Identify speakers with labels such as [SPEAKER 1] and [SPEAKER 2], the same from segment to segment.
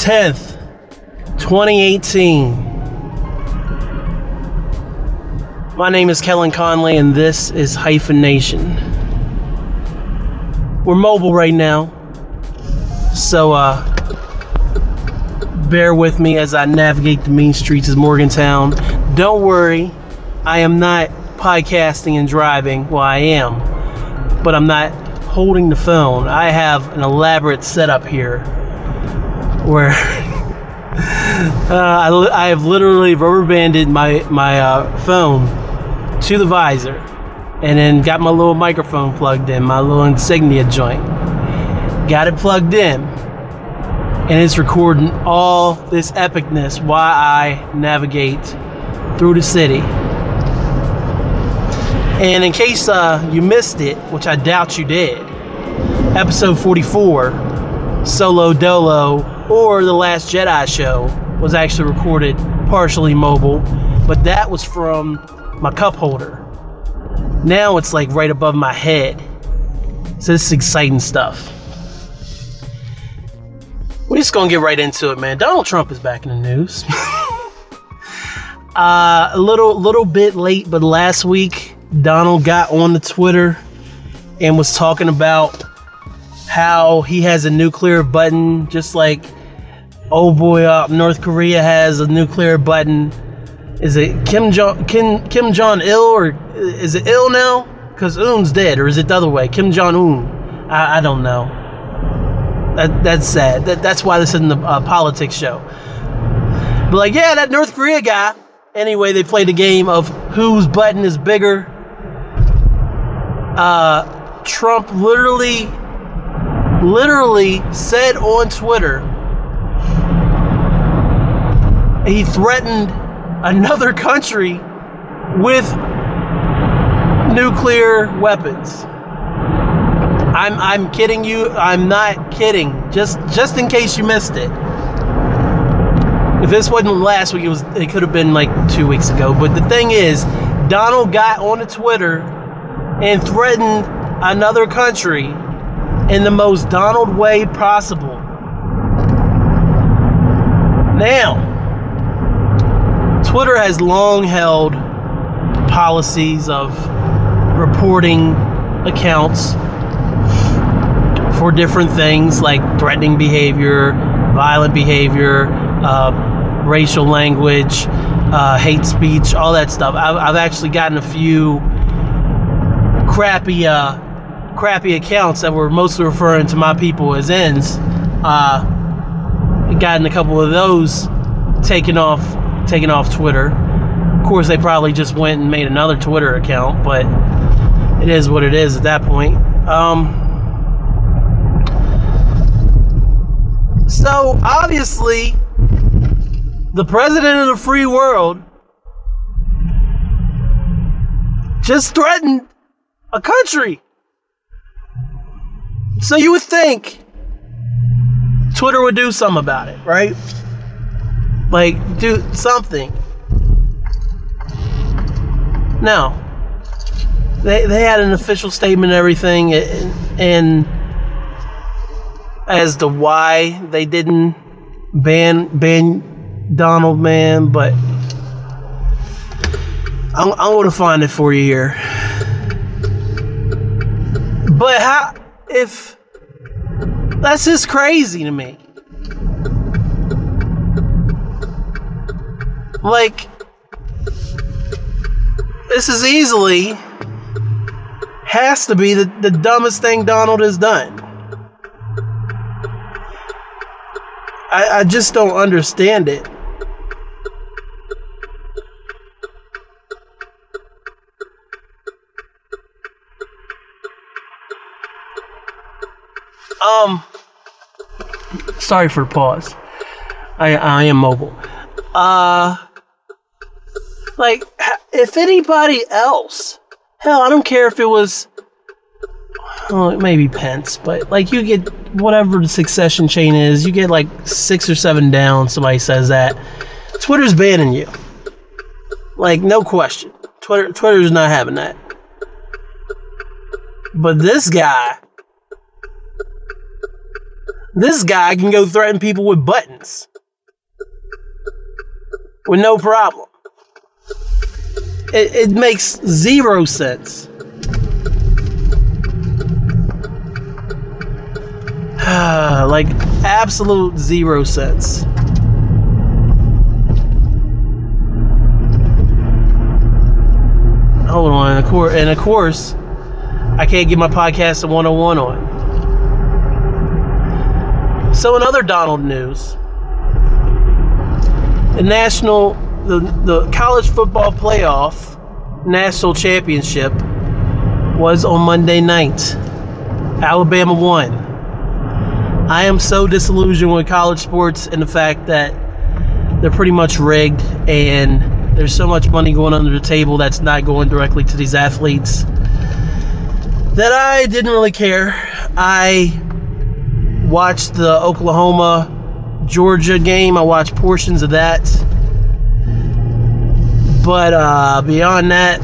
[SPEAKER 1] 10th, 2018. My name is Kellen Conley, and this is Hyphen Nation. We're mobile right now, so uh, bear with me as I navigate the mean streets of Morgantown. Don't worry, I am not podcasting and driving. Well, I am, but I'm not holding the phone. I have an elaborate setup here where uh, I, I, have literally rubber banded my my uh, phone to the visor, and then got my little microphone plugged in, my little insignia joint. Got it plugged in, and it's recording all this epicness while I navigate through the city. And in case uh, you missed it, which I doubt you did, episode 44, Solo Dolo, or The Last Jedi Show, was actually recorded partially mobile, but that was from my cup holder. Now it's like right above my head. So this is exciting stuff. We're just gonna get right into it, man. Donald Trump is back in the news. uh, a little, little bit late, but last week Donald got on the Twitter and was talking about how he has a nuclear button, just like oh boy up North Korea has a nuclear button. Is it Kim Jong Kim Kim Jong Il or is it ill now? Because Un's dead, or is it the other way? Kim Jong Un? I, I don't know. That that's sad. That, that's why this isn't a uh, politics show. But like, yeah, that North Korea guy. Anyway, they played a game of whose button is bigger uh, Trump literally, literally said on Twitter he threatened another country with nuclear weapons. I'm I'm kidding you. I'm not kidding. Just just in case you missed it. If this wasn't last week, it was it could have been like two weeks ago. But the thing is, Donald got on Twitter and threatened another country in the most Donald way possible. Now, Twitter has long held policies of reporting accounts for different things like threatening behavior, violent behavior, uh, racial language, uh, hate speech, all that stuff. I've, I've actually gotten a few crappy uh, crappy accounts that were mostly referring to my people as ends. Uh, gotten a couple of those taken off taken off Twitter. Of course, they probably just went and made another Twitter account, but it is what it is at that point. Um, so obviously, the president of the free world just threatened a country. So you would think Twitter would do something about it, right? Like, do something. No. They, they had an official statement and everything, and, and as to why they didn't ban ban Donald, man, but I'm, I'm to find it for you here. But how if that's just crazy to me. Like this is easily has to be the, the dumbest thing Donald has done. I, I just don't understand it. Um, Sorry for pause. I I am mobile. Uh like if anybody else, hell, I don't care if it was well, maybe Pence, but like you get whatever the succession chain is, you get like six or seven down. Somebody says that Twitter's banning you, like no question. Twitter Twitter's not having that. But this guy, this guy can go threaten people with buttons with no problem. It, it makes zero sense. like absolute zero sense. Hold on, and of course, and of course, I can't get my podcast a 101 on. So, in other Donald news, the national, the the college football playoff national championship was on Monday night. Alabama won. I am so disillusioned with college sports and the fact that they're pretty much rigged and there's so much money going under the table that's not going directly to these athletes that I didn't really care. I watched the Oklahoma Georgia game, I watched portions of that. But uh, beyond that,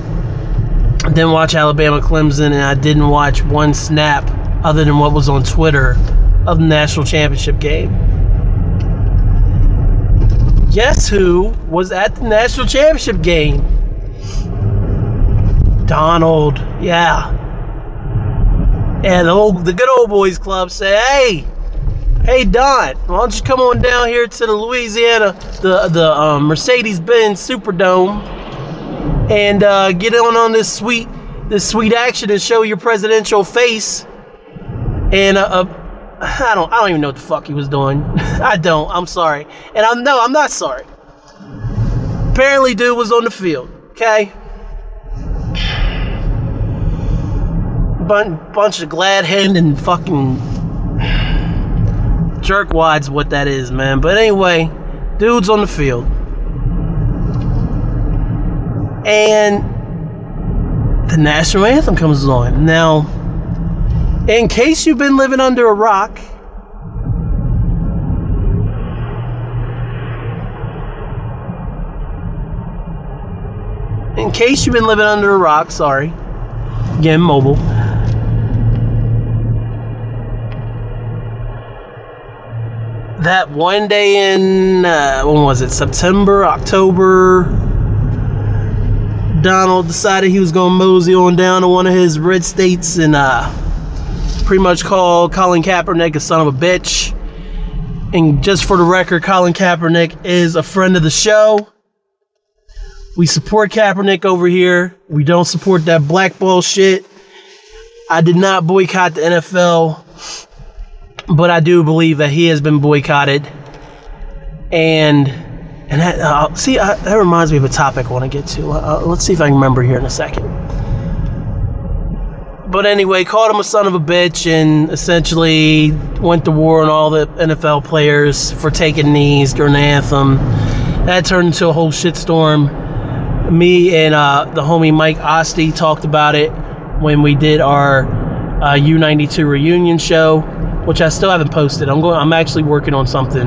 [SPEAKER 1] I didn't watch Alabama Clemson and I didn't watch one snap other than what was on Twitter of the national championship game. Guess who was at the national championship game? Donald. Yeah. And the, old, the good old boys club said, hey, hey Don, why don't you come on down here to the Louisiana, the the um, Mercedes-Benz Superdome, and uh, get on on this sweet this sweet action and show your presidential face and uh, uh I don't I don't even know what the fuck he was doing. I don't. I'm sorry. And I'm no, I'm not sorry. Apparently dude was on the field, okay? Bun- bunch of glad hand and fucking jerkwads what that is, man. But anyway, dude's on the field. And the national anthem comes on. Now, in case you've been living under a rock, in case you've been living under a rock, sorry, again, mobile. That one day in, uh, when was it, September, October, Donald decided he was going to mosey on down to one of his red states and uh, pretty much call Colin Kaepernick a son of a bitch. And just for the record, Colin Kaepernick is a friend of the show. We support Kaepernick over here. We don't support that blackball shit. I did not boycott the NFL, but I do believe that he has been boycotted. And and that uh, see uh, that reminds me of a topic I want to get to. Uh, let's see if I can remember here in a second but anyway, called him a son of a bitch and essentially went to war on all the NFL players for taking knees during the anthem. That turned into a whole shitstorm. Me and uh, the homie Mike Ostie talked about it when we did our uh, U92 reunion show, which I still haven't posted. I'm going. I'm actually working on something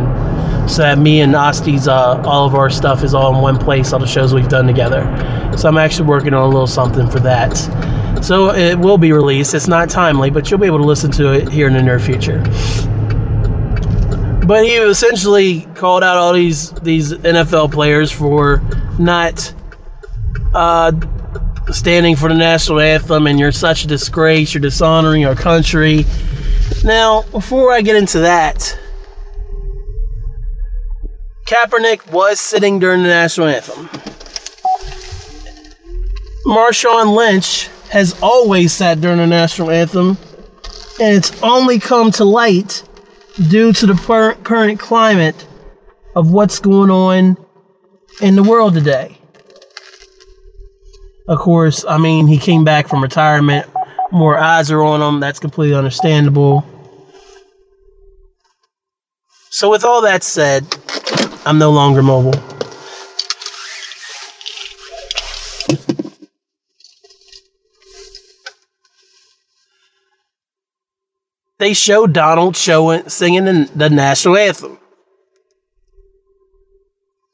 [SPEAKER 1] so that me and Ostie's uh, all of our stuff is all in one place. All the shows we've done together. So I'm actually working on a little something for that. So it will be released. It's not timely, but you'll be able to listen to it here in the near future. But he essentially called out all these these NFL players for not uh, standing for the national anthem, and you're such a disgrace. You're dishonoring our country. Now, before I get into that, Kaepernick was sitting during the national anthem. Marshawn Lynch has always sat during the national anthem, and it's only come to light due to the per- current climate of what's going on in the world today. Of course, I mean, he came back from retirement, more eyes are on them. that's completely understandable. So, with all that said, I'm no longer mobile. They showed Donald showing singing the, the national anthem.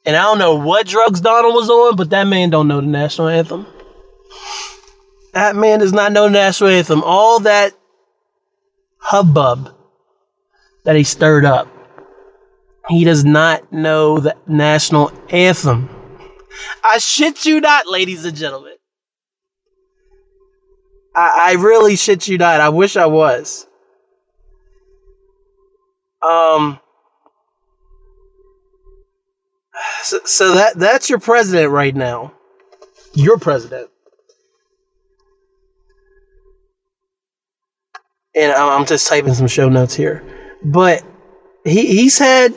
[SPEAKER 1] And I don't know what drugs Donald was on, but that man don't know the national anthem. That man does not know the national anthem. All that hubbub that he stirred up. He does not know the national anthem. I shit you not, ladies and gentlemen. I, I really shit you not. I wish I was. Um. So, so that that's your president right now. Your president. And I'm just typing some show notes here. But he he's had,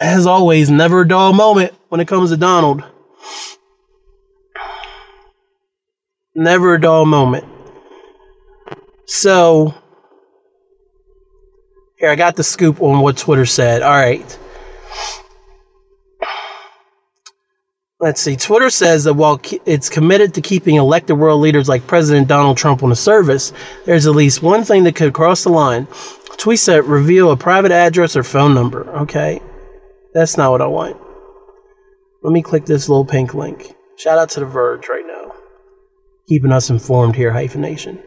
[SPEAKER 1] as always, never a dull moment when it comes to Donald. Never a dull moment. So here, I got the scoop on what Twitter said. All right. Let's see. Twitter says that while it's committed to keeping elected world leaders like President Donald Trump on the service, there's at least one thing that could cross the line. Tweets that reveal a private address or phone number. Okay. That's not what I want. Let me click this little pink link. Shout out to The Verge right now. Keeping us informed here, Hyphenation.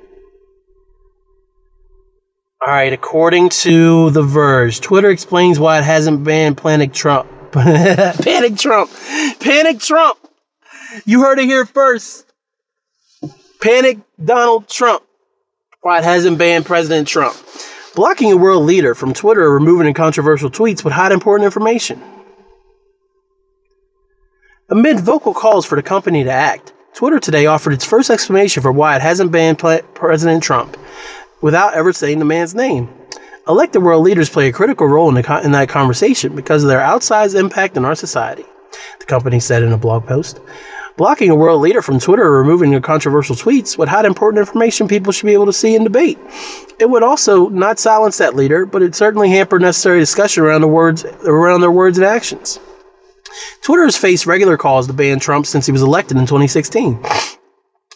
[SPEAKER 1] All right, according to The Verge, Twitter explains why it hasn't banned Planet Trump Panic Trump. Panic Trump. You heard it here first. Panic Donald Trump. Why it hasn't banned President Trump. Blocking a world leader from Twitter or removing controversial tweets would hide important information. Amid vocal calls for the company to act, Twitter today offered its first explanation for why it hasn't banned President Trump without ever saying the man's name. Elected world leaders play a critical role in, co- in that conversation because of their outsized impact in our society, the company said in a blog post. Blocking a world leader from Twitter or removing their controversial tweets would hide important information people should be able to see and debate. It would also not silence that leader, but it certainly hamper necessary discussion around the words around their words and actions. Twitter has faced regular calls to ban Trump since he was elected in 2016.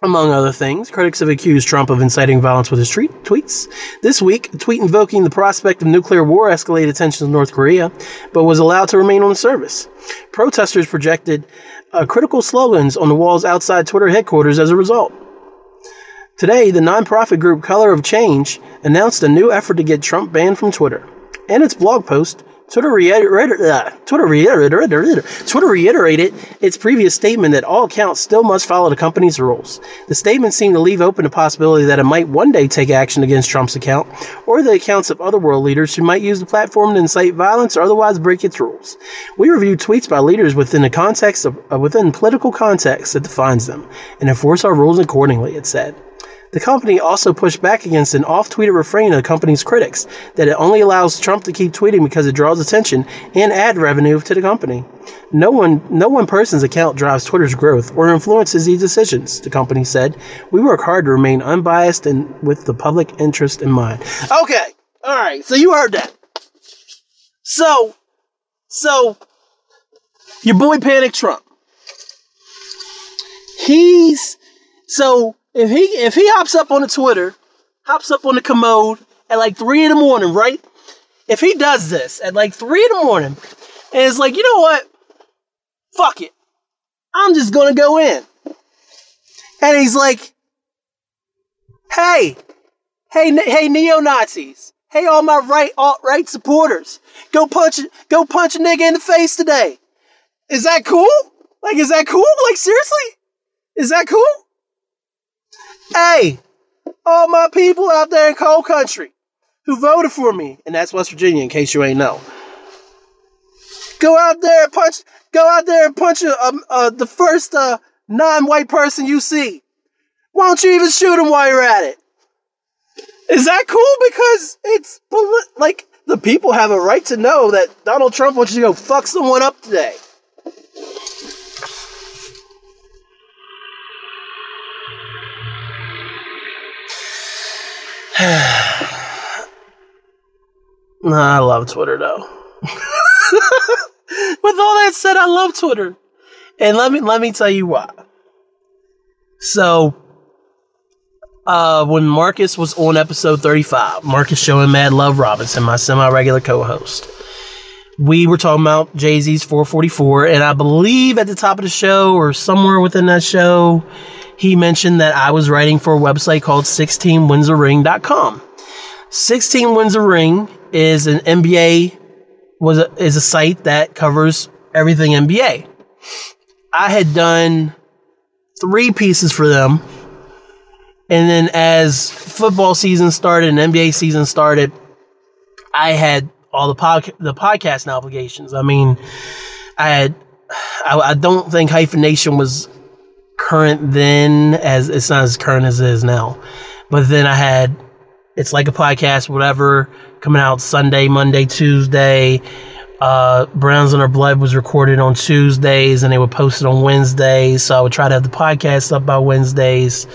[SPEAKER 1] Among other things, critics have accused Trump of inciting violence with his tweet- tweets. This week, a tweet invoking the prospect of nuclear war escalated tensions in North Korea, but was allowed to remain on the service. Protesters projected uh, critical slogans on the walls outside Twitter headquarters as a result. Today, the nonprofit group Color of Change announced a new effort to get Trump banned from Twitter. In its blog post, Twitter reiterated, uh, Twitter, reiterated, Twitter reiterated its previous statement that all accounts still must follow the company's rules. The statement seemed to leave open the possibility that it might one day take action against Trump's account or the accounts of other world leaders who might use the platform to incite violence or otherwise break its rules. We review tweets by leaders within the context of uh, within political context that defines them and enforce our rules accordingly. It said. The company also pushed back against an off tweeted refrain of the company's critics that it only allows Trump to keep tweeting because it draws attention and ad revenue to the company. No one, no one person's account drives Twitter's growth or influences these decisions, the company said. We work hard to remain unbiased and with the public interest in mind. Okay, alright, so you heard that. So, so, your boy Panic Trump. He's, so, if he if he hops up on the Twitter, hops up on the commode at like three in the morning, right? If he does this at like three in the morning, and it's like, you know what? Fuck it. I'm just gonna go in. And he's like, hey, hey, hey, neo Nazis, hey, all my right alt right supporters, go punch go punch a nigga in the face today. Is that cool? Like, is that cool? Like, seriously? Is that cool? Hey, all my people out there in coal country who voted for me, and that's West Virginia, in case you ain't know. Go out there and punch. Go out there and punch a, a, a, the first uh, non-white person you see. Why don't you even shoot him while you're at it? Is that cool? Because it's like the people have a right to know that Donald Trump wants you to go fuck someone up today. I love Twitter though. With all that said, I love Twitter. And let me let me tell you why. So uh, when Marcus was on episode 35, Marcus showing Mad Love Robinson, my semi-regular co-host. We were talking about Jay-Z's 444, and I believe at the top of the show or somewhere within that show, he mentioned that I was writing for a website called 16winsaring.com. 16 Wins a Ring is an NBA was a, is a site that covers everything NBA. I had done three pieces for them. And then as football season started and NBA season started, I had all the pod, the podcasting obligations. I mean, I had I, I don't think hyphenation was current then as it's not as current as it is now. But then I had it's like a podcast, whatever, coming out Sunday, Monday, Tuesday. Uh, Browns in Our Blood was recorded on Tuesdays and they would post it on Wednesdays. So I would try to have the podcast up by Wednesdays.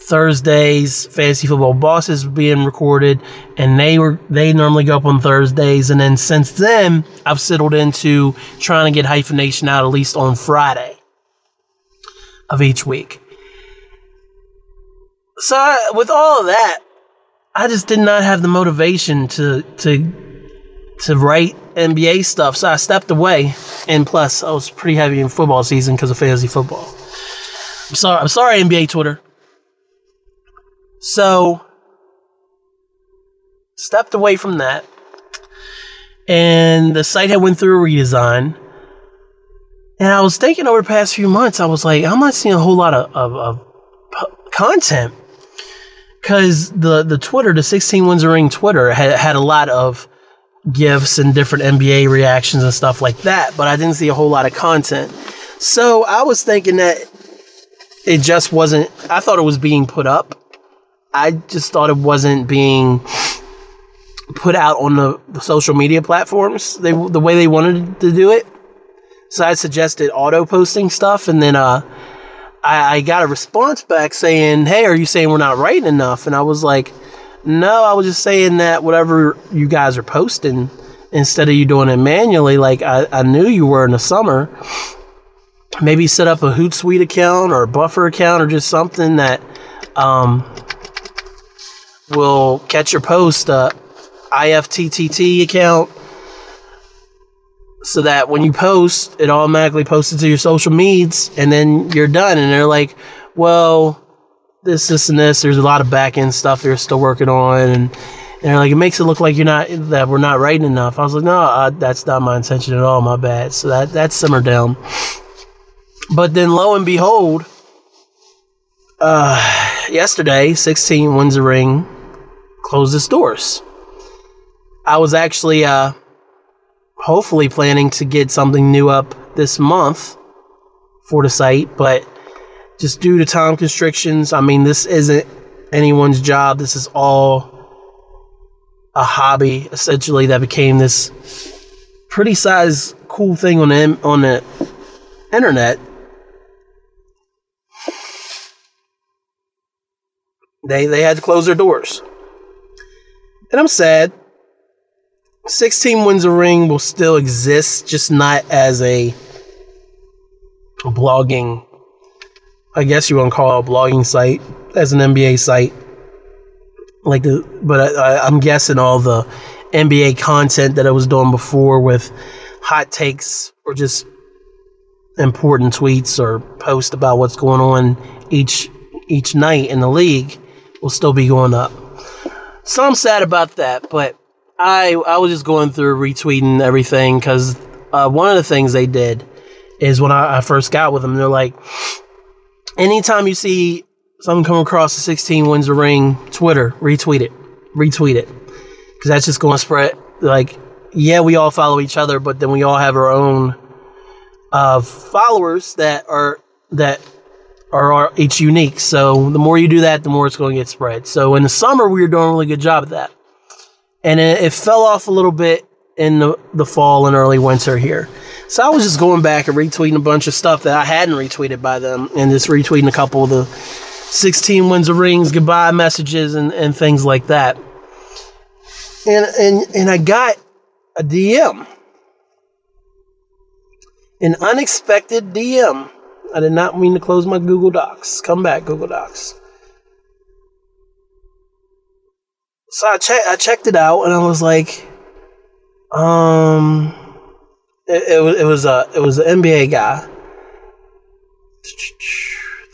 [SPEAKER 1] Thursdays, Fantasy Football Bosses being recorded, and they were they normally go up on Thursdays. And then since then, I've settled into trying to get hyphenation out at least on Friday of each week. So I, with all of that, I just did not have the motivation to to to write NBA stuff, so I stepped away. And plus, I was pretty heavy in football season because of fantasy football. I'm sorry, I'm sorry, NBA Twitter. So, stepped away from that, and the site had went through a redesign. And I was thinking over the past few months, I was like, I'm not seeing a whole lot of, of, of content because the the Twitter, the 16 Wins a Ring Twitter, had had a lot of gifs and different NBA reactions and stuff like that, but I didn't see a whole lot of content. So I was thinking that it just wasn't. I thought it was being put up. I just thought it wasn't being put out on the, the social media platforms they, the way they wanted to do it. So I suggested auto posting stuff, and then uh, I, I got a response back saying, "Hey, are you saying we're not writing enough?" And I was like, "No, I was just saying that whatever you guys are posting, instead of you doing it manually, like I, I knew you were in the summer, maybe set up a Hootsuite account or a Buffer account or just something that um, will catch your post, uh, IFTTT account." So that when you post, it automatically posts it to your social medias, and then you're done. And they're like, "Well, this, this, and this. There's a lot of back end stuff they're still working on, and, and they're like, it makes it look like you're not that we're not writing enough." I was like, "No, uh, that's not my intention at all. My bad." So that that simmered down. But then, lo and behold, uh, yesterday, 16 wins a ring, closed its doors. I was actually uh, hopefully planning to get something new up this month for the site, but just due to time constrictions, I mean, this isn't anyone's job. This is all a hobby, essentially, that became this pretty size cool thing on the on the internet. They they had to close their doors, and I'm sad 16 Wins a Ring will still exist, just not as a blogging, I guess you want to call it a blogging site, as an NBA site. Like the, but I, I'm guessing all the NBA content that I was doing before with hot takes or just important tweets or posts about what's going on each each night in the league will still be going up. So I'm sad about that, but I I was just going through retweeting everything because uh, one of the things they did is when I, I, first got with them, they're like, anytime you see something come across the 16 wins a ring Twitter, retweet it, retweet it, because that's just going to spread. Like, yeah, we all follow each other, but then we all have our own uh, followers that are that are, are each unique. So the more you do that, the more it's going to get spread. So in the summer, we were doing a really good job at that and it, it fell off a little bit in the, the fall and early winter here. So I was just going back and retweeting a bunch of stuff that I hadn't retweeted by them, and just retweeting a couple of the 16 wins of rings goodbye messages and, and things like that. And and and I got a DM An unexpected DM. I did not mean to close my Google Docs. Come back, Google Docs. So I checked. I checked it out, and I was like, um, it, it was it was a it was an NBA guy.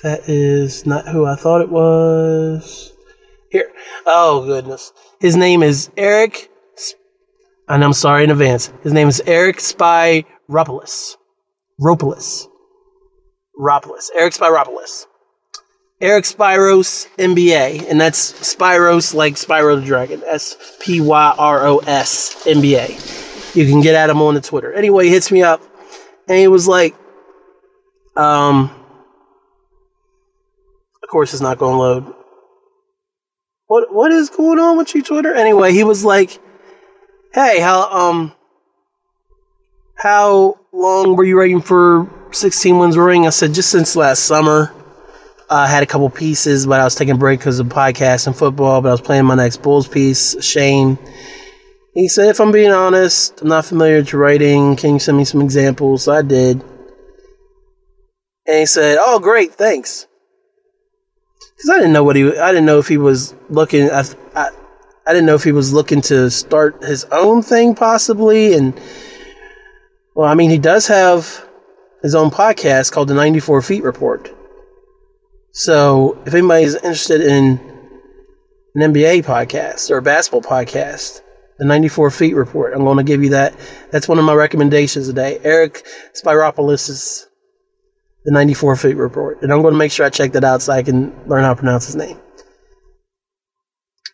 [SPEAKER 1] That is not who I thought it was. Here. Oh goodness. His name is Eric and I'm sorry in advance. His name is Eric Spyropoulos. Ropolis. Ropolis. Eric Spyropoulos. Eric Spyros NBA, and that's Spyros like Spyro the Dragon. S P Y R O S NBA. You can get at him on the Twitter. Anyway, he hits me up, and he was like, um, of course it's not going to load. What what is going on with you, Twitter? Anyway, he was like, hey, how um how long were you writing for 16 Wins Ring? I said just since last summer. I had a couple pieces, but I was taking a break because of podcast and football. But I was playing my next Bulls piece, Shane. He said, if I'm being honest, I'm not familiar with writing. Can you send me some examples? So I did. And he said, oh, great, thanks. Because I didn't know what he, I didn't know if he was looking, I, I, I didn't know if he was looking to start his own thing possibly. And, well, I mean, he does have his own podcast called the 94 Feet Report. So if anybody's interested in an NBA podcast or a basketball podcast, the 94 Feet Report, I'm going to give you that. That's one of my recommendations today. Eric Spyropoulos is the 94 Feet Report. And I'm going to make sure I check that out so I can learn how to pronounce his name.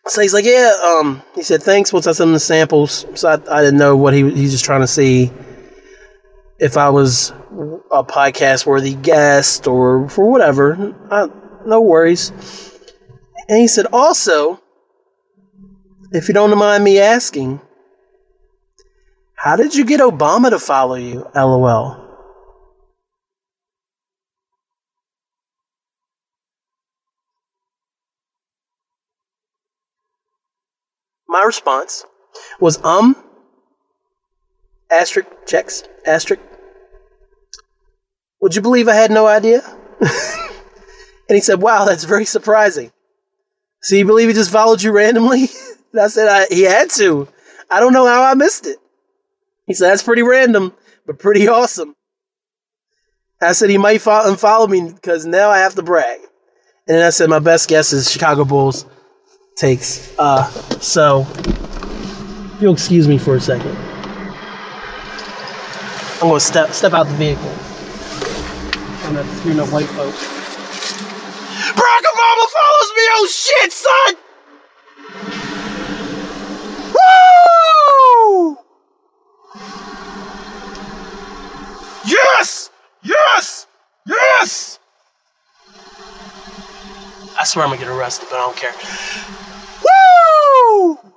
[SPEAKER 1] So he's like, yeah, um, he said, thanks. Once I sent him the samples, so I, I didn't know what he he's just trying to see if I was a podcast worthy guest or for whatever. I, no worries. And he said, also, if you don't mind me asking, how did you get Obama to follow you? LOL. My response was, um, asterisk, checks, asterisk, would you believe I had no idea? and he said, Wow, that's very surprising. So you believe he just followed you randomly? and I said, I, He had to. I don't know how I missed it. He said, That's pretty random, but pretty awesome. I said, He might follow, unfollow me because now I have to brag. And then I said, My best guess is Chicago Bulls takes. Uh, so, you'll excuse me for a second. I'm going to step, step out the vehicle not to screw no white folks. Barack Obama follows me! Oh shit, son! Woo! Yes! Yes! Yes! I swear I'm gonna get arrested, but I don't care. Woo!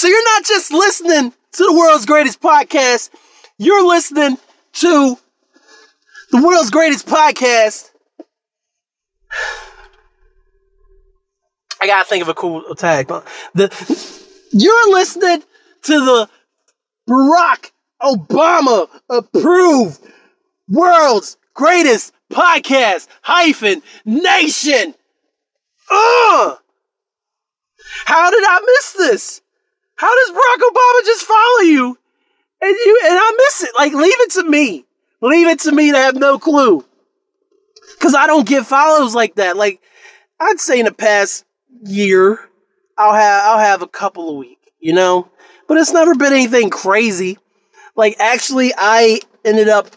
[SPEAKER 1] So you're not just listening to the world's greatest podcast, you're listening to the world's greatest podcast. I gotta think of a cool tag. The you're listening to the Barack Obama approved world's greatest podcast hyphen nation. Ugh! How did I miss this? How does Barack Obama just follow you? And you and I miss it. Like, leave it to me. Leave it to me to have no clue. Cause I don't get follows like that. Like, I'd say in the past year, I'll have I'll have a couple a week, you know? But it's never been anything crazy. Like actually I ended up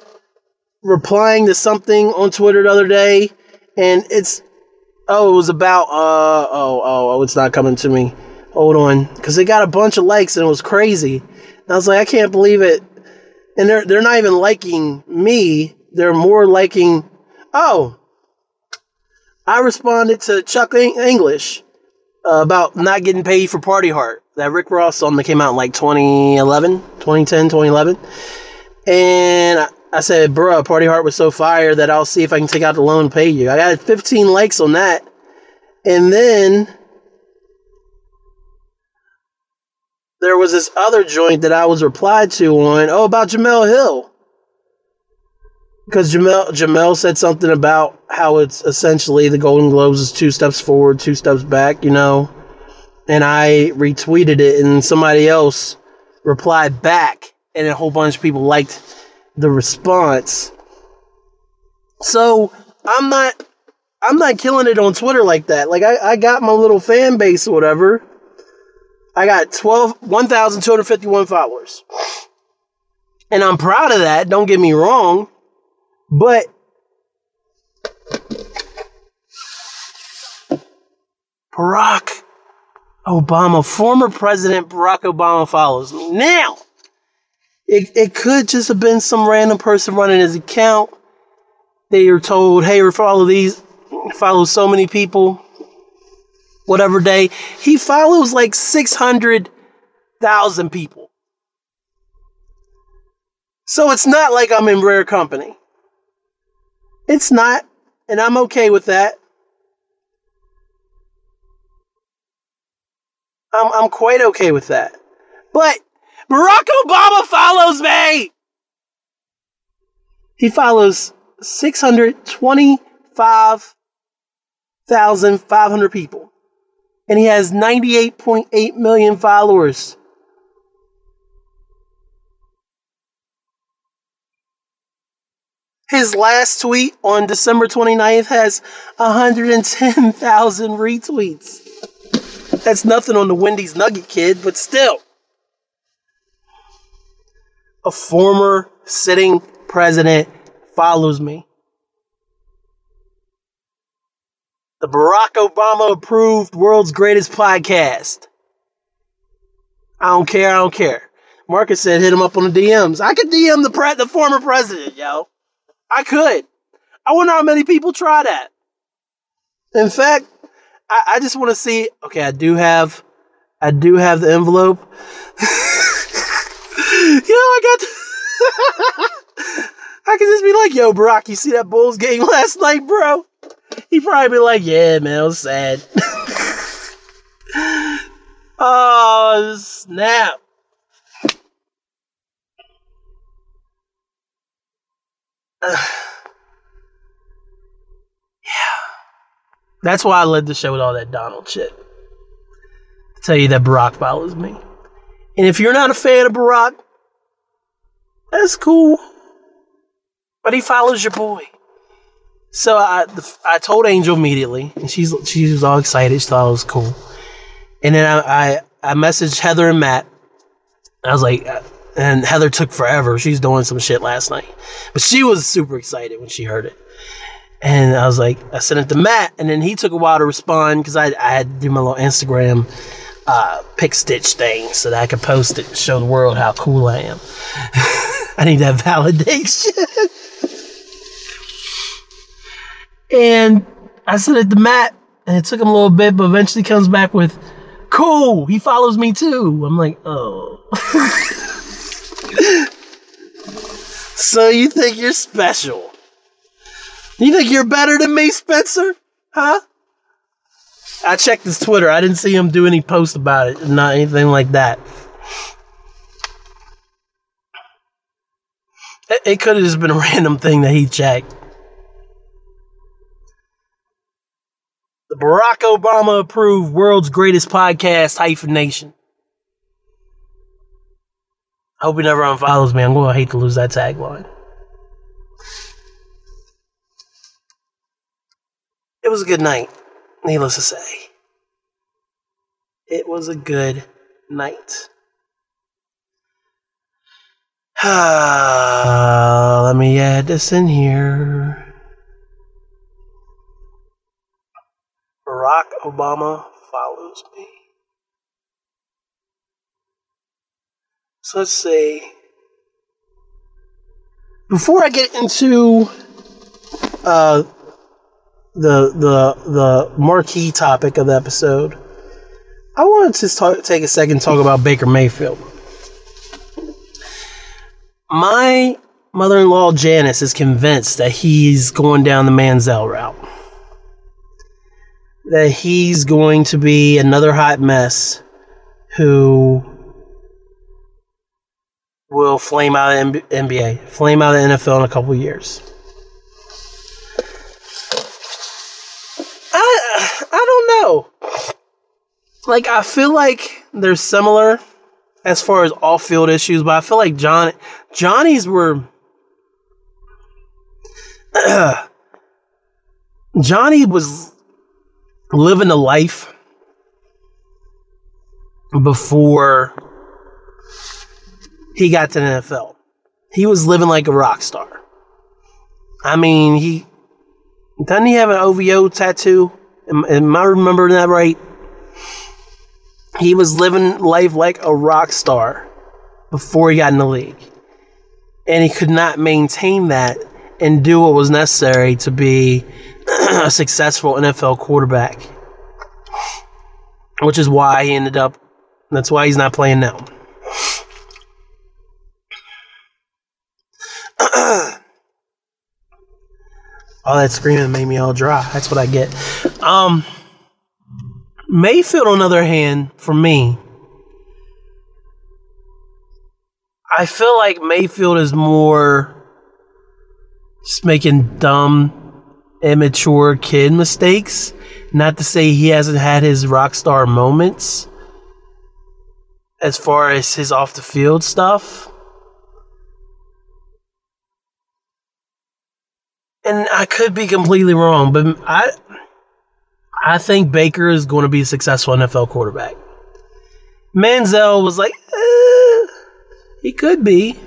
[SPEAKER 1] replying to something on Twitter the other day, and it's oh, it was about uh oh oh oh it's not coming to me hold on, because they got a bunch of likes and it was crazy. And I was like, I can't believe it. And they're they're not even liking me. They're more liking. Oh, I responded to Chuck Inglish uh, about not getting paid for Party Heart. That Rick Ross song that came out in like 2011, 2010, 2011. And I, I said, bruh, Party Heart was so fire that I'll see if I can take out the loan and pay you. I got 15 likes on that. And then there was this other joint that I was replied to on, oh, about Jemele Hill. Because Jemele, Jemele said something about how it's essentially the Golden Globes is two steps forward, two steps back, you know. And I retweeted it, and somebody else replied back, and a whole bunch of people liked the response. So I'm not I'm not killing it on Twitter like that. Like I, I got my little fan base or whatever. I got 12 1,251 followers. And I'm proud of that, don't get me wrong. But Barack Obama, former President Barack Obama follows me. Now, it, it could just have been some random person running his account. They are told, hey, follow these, follow so many people, whatever day. He follows like 600,000 people. So it's not like I'm in rare company. It's not, and I'm okay with that. I'm, I'm quite okay with that. But Barack Obama follows me! He follows 625,500 people. And he has 98.8 million followers. His last tweet on December 29th has 110,000 retweets. That's nothing on the Wendy's Nugget Kid, but still. A former sitting president follows me. The Barack Obama approved world's greatest podcast. I don't care, I don't care. Marcus said hit him up on the DMs. I could DM the pre- the former president, yo. I could. I wonder how many people try that. In fact, I, I just want to see. Okay, I do have, I do have the envelope. you know, I got. To, I can just be like, "Yo, Barack, you see that Bulls game last night, bro?" He probably be like, "Yeah, man, it was sad." oh snap! yeah. That's why I led the show with all that Donald shit. Tell you that Barack follows me. And if you're not a fan of Barack, that's cool. But he follows your boy. So I, I told Angel immediately, and she's she was all excited. She thought it was cool. And then I, I, I messaged Heather and Matt. I was like, and Heather took forever. She's doing some shit last night, but she was super excited when she heard it. And I was like, I sent it to Matt, and then he took a while to respond because I, I had to do my little Instagram uh, PicStitch thing so that I could post it and show the world how cool I am. I need that validation. and I sent it to Matt, and it took him a little bit, but eventually comes back with, "Cool, he follows me too." I'm like, oh. so you think you're special? You think you're better than me, Spencer? Huh? I checked his Twitter. I didn't see him do any post about it, not anything like that. It, it could have just been a random thing that he checked. The Barack Obama approved world's greatest podcast, Hyphen Nation. I hope he never unfollows me. I'm going to hate to lose that tagline. It was a good night, needless to say. It was a good night. let me add this in here. Barack Obama follows me. So let's see. Before I get into uh, the the the marquee topic of the episode, I wanted to talk, take a second to talk about Baker Mayfield. My mother-in-law Janice is convinced that he's going down the Manziel route. That he's going to be another hot mess who will flame out of NBA, flame out of NFL in a couple years. I I don't know. Like I feel like they're similar as far as off field issues, but I feel like John Johnny's were Johnny was living a life before he got to the NFL. He was living like a rock star. I mean, he doesn't he have an OVO tattoo? Am, am I remembering that right? He was living life like a rock star before he got in the league. And he could not maintain that and do what was necessary to be a successful NFL quarterback. Which is why he ended up, that's why he's not playing now. all that screaming made me all dry. That's what I get. Um, Mayfield, on the other hand, for me, I feel like Mayfield is more just making dumb, immature kid mistakes. Not to say he hasn't had his rock star moments as far as his off the field stuff. and I could be completely wrong, but I I think Baker is going to be a successful NFL quarterback. Manziel was like, eh, he could be.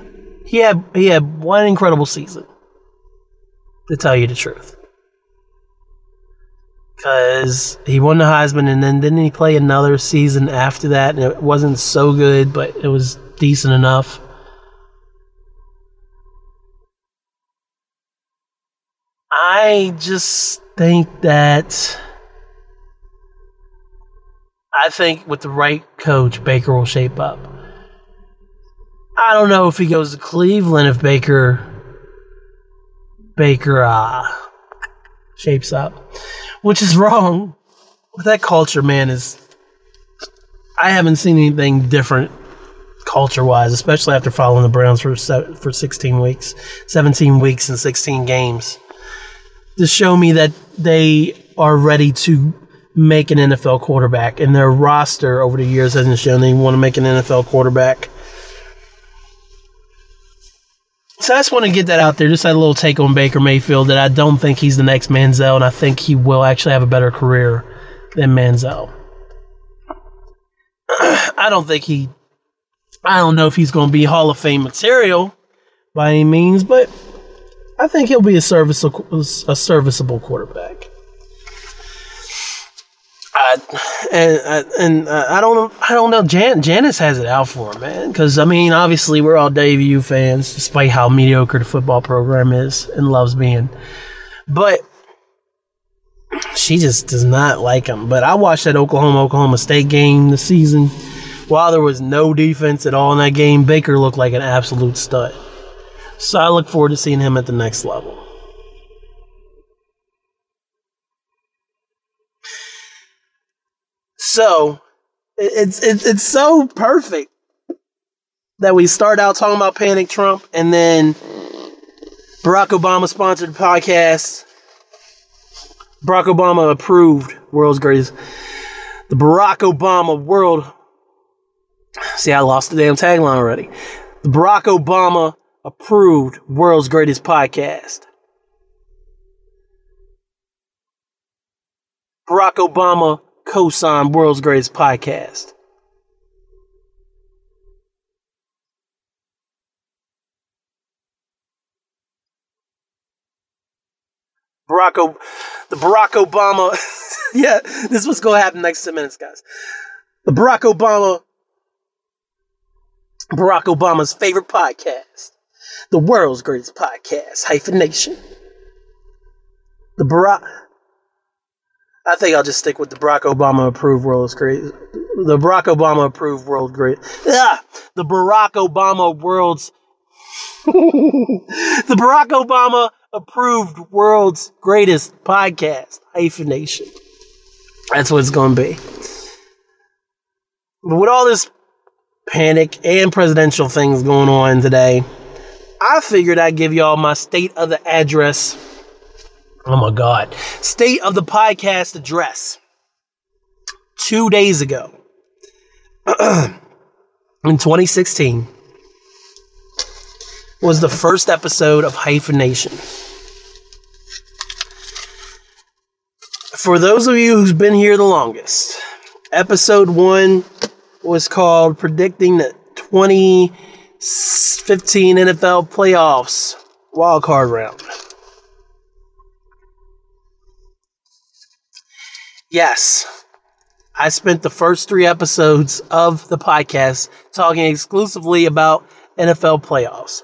[SPEAKER 1] He had he had one incredible season. To tell you the truth, because he won the Heisman, and then didn't he play another season after that? And it wasn't so good, but it was decent enough. I just think that I think with the right coach, Baker will shape up. I don't know if he goes to Cleveland if Baker Baker uh, shapes up, which is wrong. But that culture, man, is I haven't seen anything different culture wise, especially after following the Browns for for 16 weeks, 17 weeks and 16 games to show me that they are ready to make an NFL quarterback. And their roster over the years hasn't shown they want to make an NFL quarterback. So I just want to get that out there. Just a little take on Baker Mayfield that I don't think he's the next Manziel, and I think he will actually have a better career than Manziel. I don't think he. I don't know if he's going to be Hall of Fame material by any means, but I think he'll be a serviceable a serviceable quarterback. And and uh, I don't I don't know. Jan, Janice has it out for him, man. Because I mean, obviously, we're all Dave fans, despite how mediocre the football program is and loves being. But she just does not like him. But I watched that Oklahoma Oklahoma State game this season. While there was no defense at all in that game, Baker looked like an absolute stud. So I look forward to seeing him at the next level. So it's it's it's so perfect that we start out talking about Panic Trump and then Barack Obama sponsored podcast. Barack Obama approved world's greatest. The Barack Obama world. See, I lost the damn tagline already. The Barack Obama approved world's greatest podcast. Barack Obama co signed world's greatest podcast. Barack o- the Barack Obama yeah, this is what's gonna happen next 10 minutes, guys. The Barack Obama Barack Obama's favorite podcast the world's greatest podcast, Hyphenation. The Barack. I think I'll just stick with the Barack Obama approved world's great. The Barack Obama approved world great. Ah, the Barack Obama world's. the Barack Obama approved world's greatest podcast, Hyphenation. That's what it's going to be. But with all this panic and presidential things going on today, I figured I'd give y'all my state of the address. Oh my God. State of the podcast address. Two days ago, in 2016, was the first episode of Hyphenation. For those of you who's been here the longest, episode one was called Predicting the 2015 NFL Playoffs Wild Card Round. Yes, I spent the first three episodes of the podcast talking exclusively about NFL playoffs.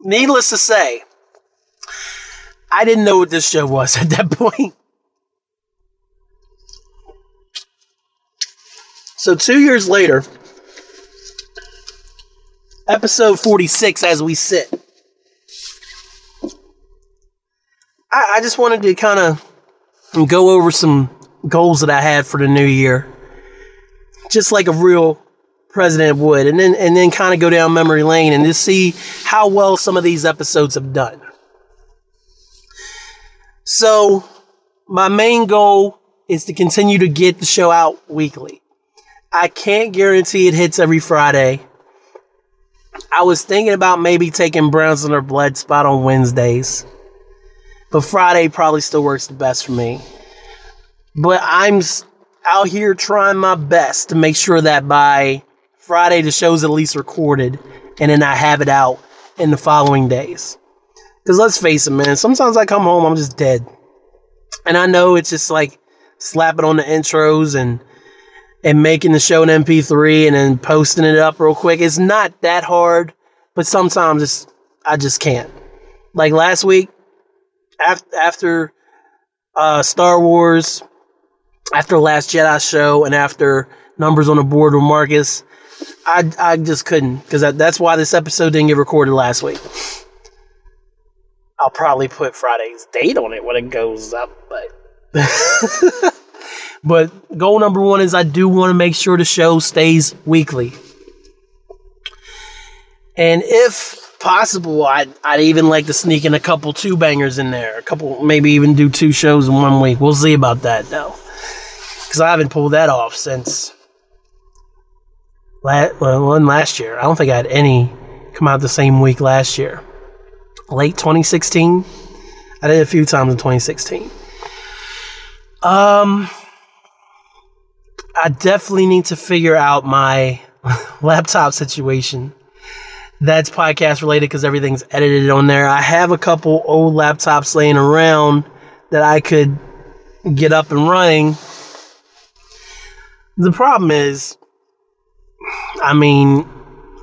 [SPEAKER 1] Needless to say, I didn't know what this show was at that point. So, two years later, episode 46, as we sit, I, I just wanted to kind of go over some goals that I had for the new year, just like a real president would, and then and then kind of go down memory lane and just see how well some of these episodes have done. So, my main goal is to continue to get the show out weekly. I can't guarantee it hits every Friday. I was thinking about maybe taking Browns on their blood spot on Wednesdays. But Friday probably still works the best for me. But I'm out here trying my best to make sure that by Friday the show's at least recorded and then I have it out in the following days. Because let's face it, man, sometimes I come home, I'm just dead. And I know it's just like slapping on the intros and and making the show an MP3 and then posting it up real quick. It's not that hard, but sometimes it's I just can't. Like last week, after after uh, Star Wars, after Last Jedi show, and after Numbers on the Board with Marcus, I I just couldn't because that, that's why this episode didn't get recorded last week. I'll probably put Friday's date on it when it goes up, but. But goal number one is I do want to make sure the show stays weekly. And if possible, I'd, I'd even like to sneak in a couple two bangers in there. A couple, maybe even do two shows in one week. We'll see about that though. Because I haven't pulled that off since last, well, one last year. I don't think I had any come out the same week last year. Late 2016. I did a few times in 2016. Um, I definitely need to figure out my laptop situation. That's podcast related because everything's edited on there. I have a couple old laptops laying around that I could get up and running. The problem is, I mean,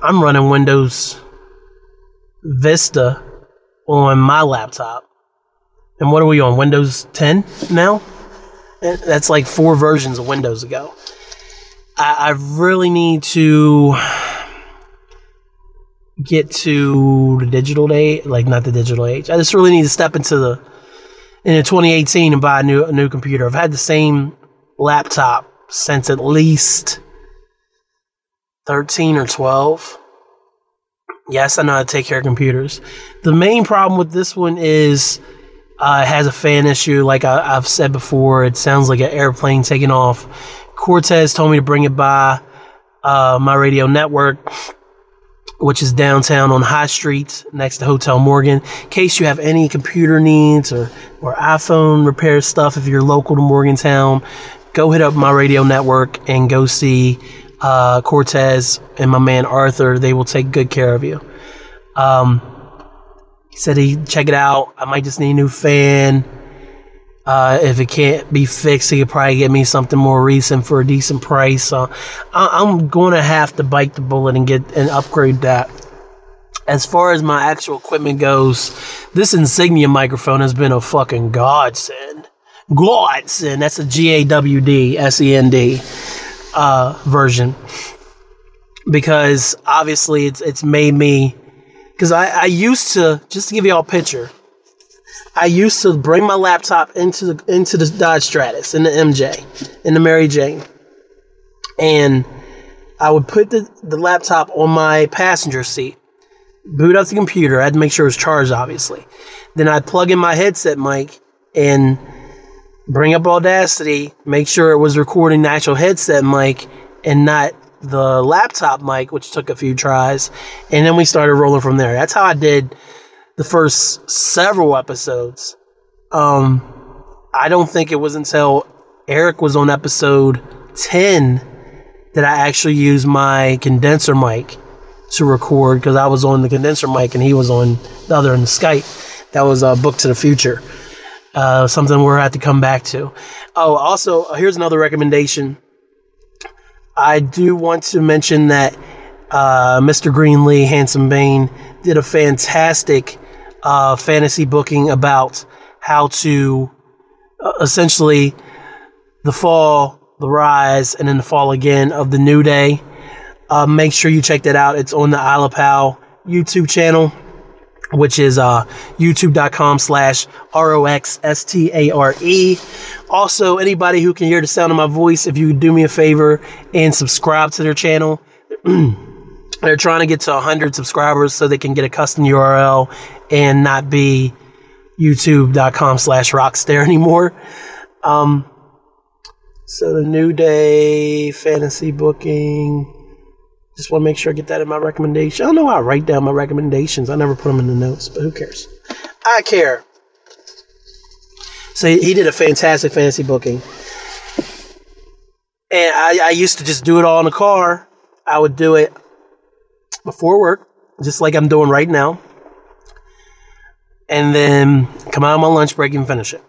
[SPEAKER 1] I'm running Windows Vista on my laptop. And what are we on? Windows 10 now? Eh, that's like four versions of Windows ago. I, I really need to get to the digital age, like not the digital age. I just really need to step into the into 2018 and buy a new a new computer. I've had the same laptop since at least 13 or 12. Yes, I know how to take care of computers. The main problem with this one is uh, it has a fan issue. Like I, have said before, it sounds like an airplane taking off. Cortez told me to bring it by uh, my radio network, which is downtown on High Street next to Hotel Morgan. In case you have any computer needs or, or iPhone repair stuff, if you're local to Morgantown, go hit up my radio network and go see uh, Cortez and my man Arthur. They will take good care of you. Um, he said he'd check it out. I might just need a new fan. Uh, if it can't be fixed, he could probably get me something more recent for a decent price. So I- am going to have to bite the bullet and get and upgrade that. As far as my actual equipment goes, this Insignia microphone has been a fucking godsend. Godsend. That's a G A W D S E N D uh, version because obviously it's it's made me because I, I used to just to give you all a picture I used to bring my laptop into the into the Dodge Stratus in the MJ, in the Mary Jane, and I would put the, the laptop on my passenger seat, boot up the computer. I had to make sure it was charged, obviously. Then I'd plug in my headset mic and bring up Audacity, make sure it was recording the actual headset mic and not the laptop mic, which took a few tries. And then we started rolling from there. That's how I did the first several episodes. Um, I don't think it was until Eric was on episode 10 that I actually used my condenser mic to record because I was on the condenser mic and he was on the other in the Skype. That was a book to the future. Uh, something we're at to come back to. Oh, also, here's another recommendation. I do want to mention that uh, Mr. Greenlee, Handsome Bane, did a fantastic uh, fantasy booking about how to uh, essentially the fall, the rise, and then the fall again of the New Day. Uh, make sure you check that out. It's on the Isle of Pal YouTube channel which is uh, youtube.com slash R-O-X-S-T-A-R-E. Also, anybody who can hear the sound of my voice, if you do me a favor and subscribe to their channel. They're trying to get to 100 subscribers so they can get a custom URL and not be youtube.com slash rockstar anymore. Um, so the New Day fantasy booking just want to make sure I get that in my recommendation. I don't know why I write down my recommendations. I never put them in the notes, but who cares? I care. So he did a fantastic fantasy booking. And I, I used to just do it all in the car. I would do it before work, just like I'm doing right now. And then come out on my lunch break and finish it.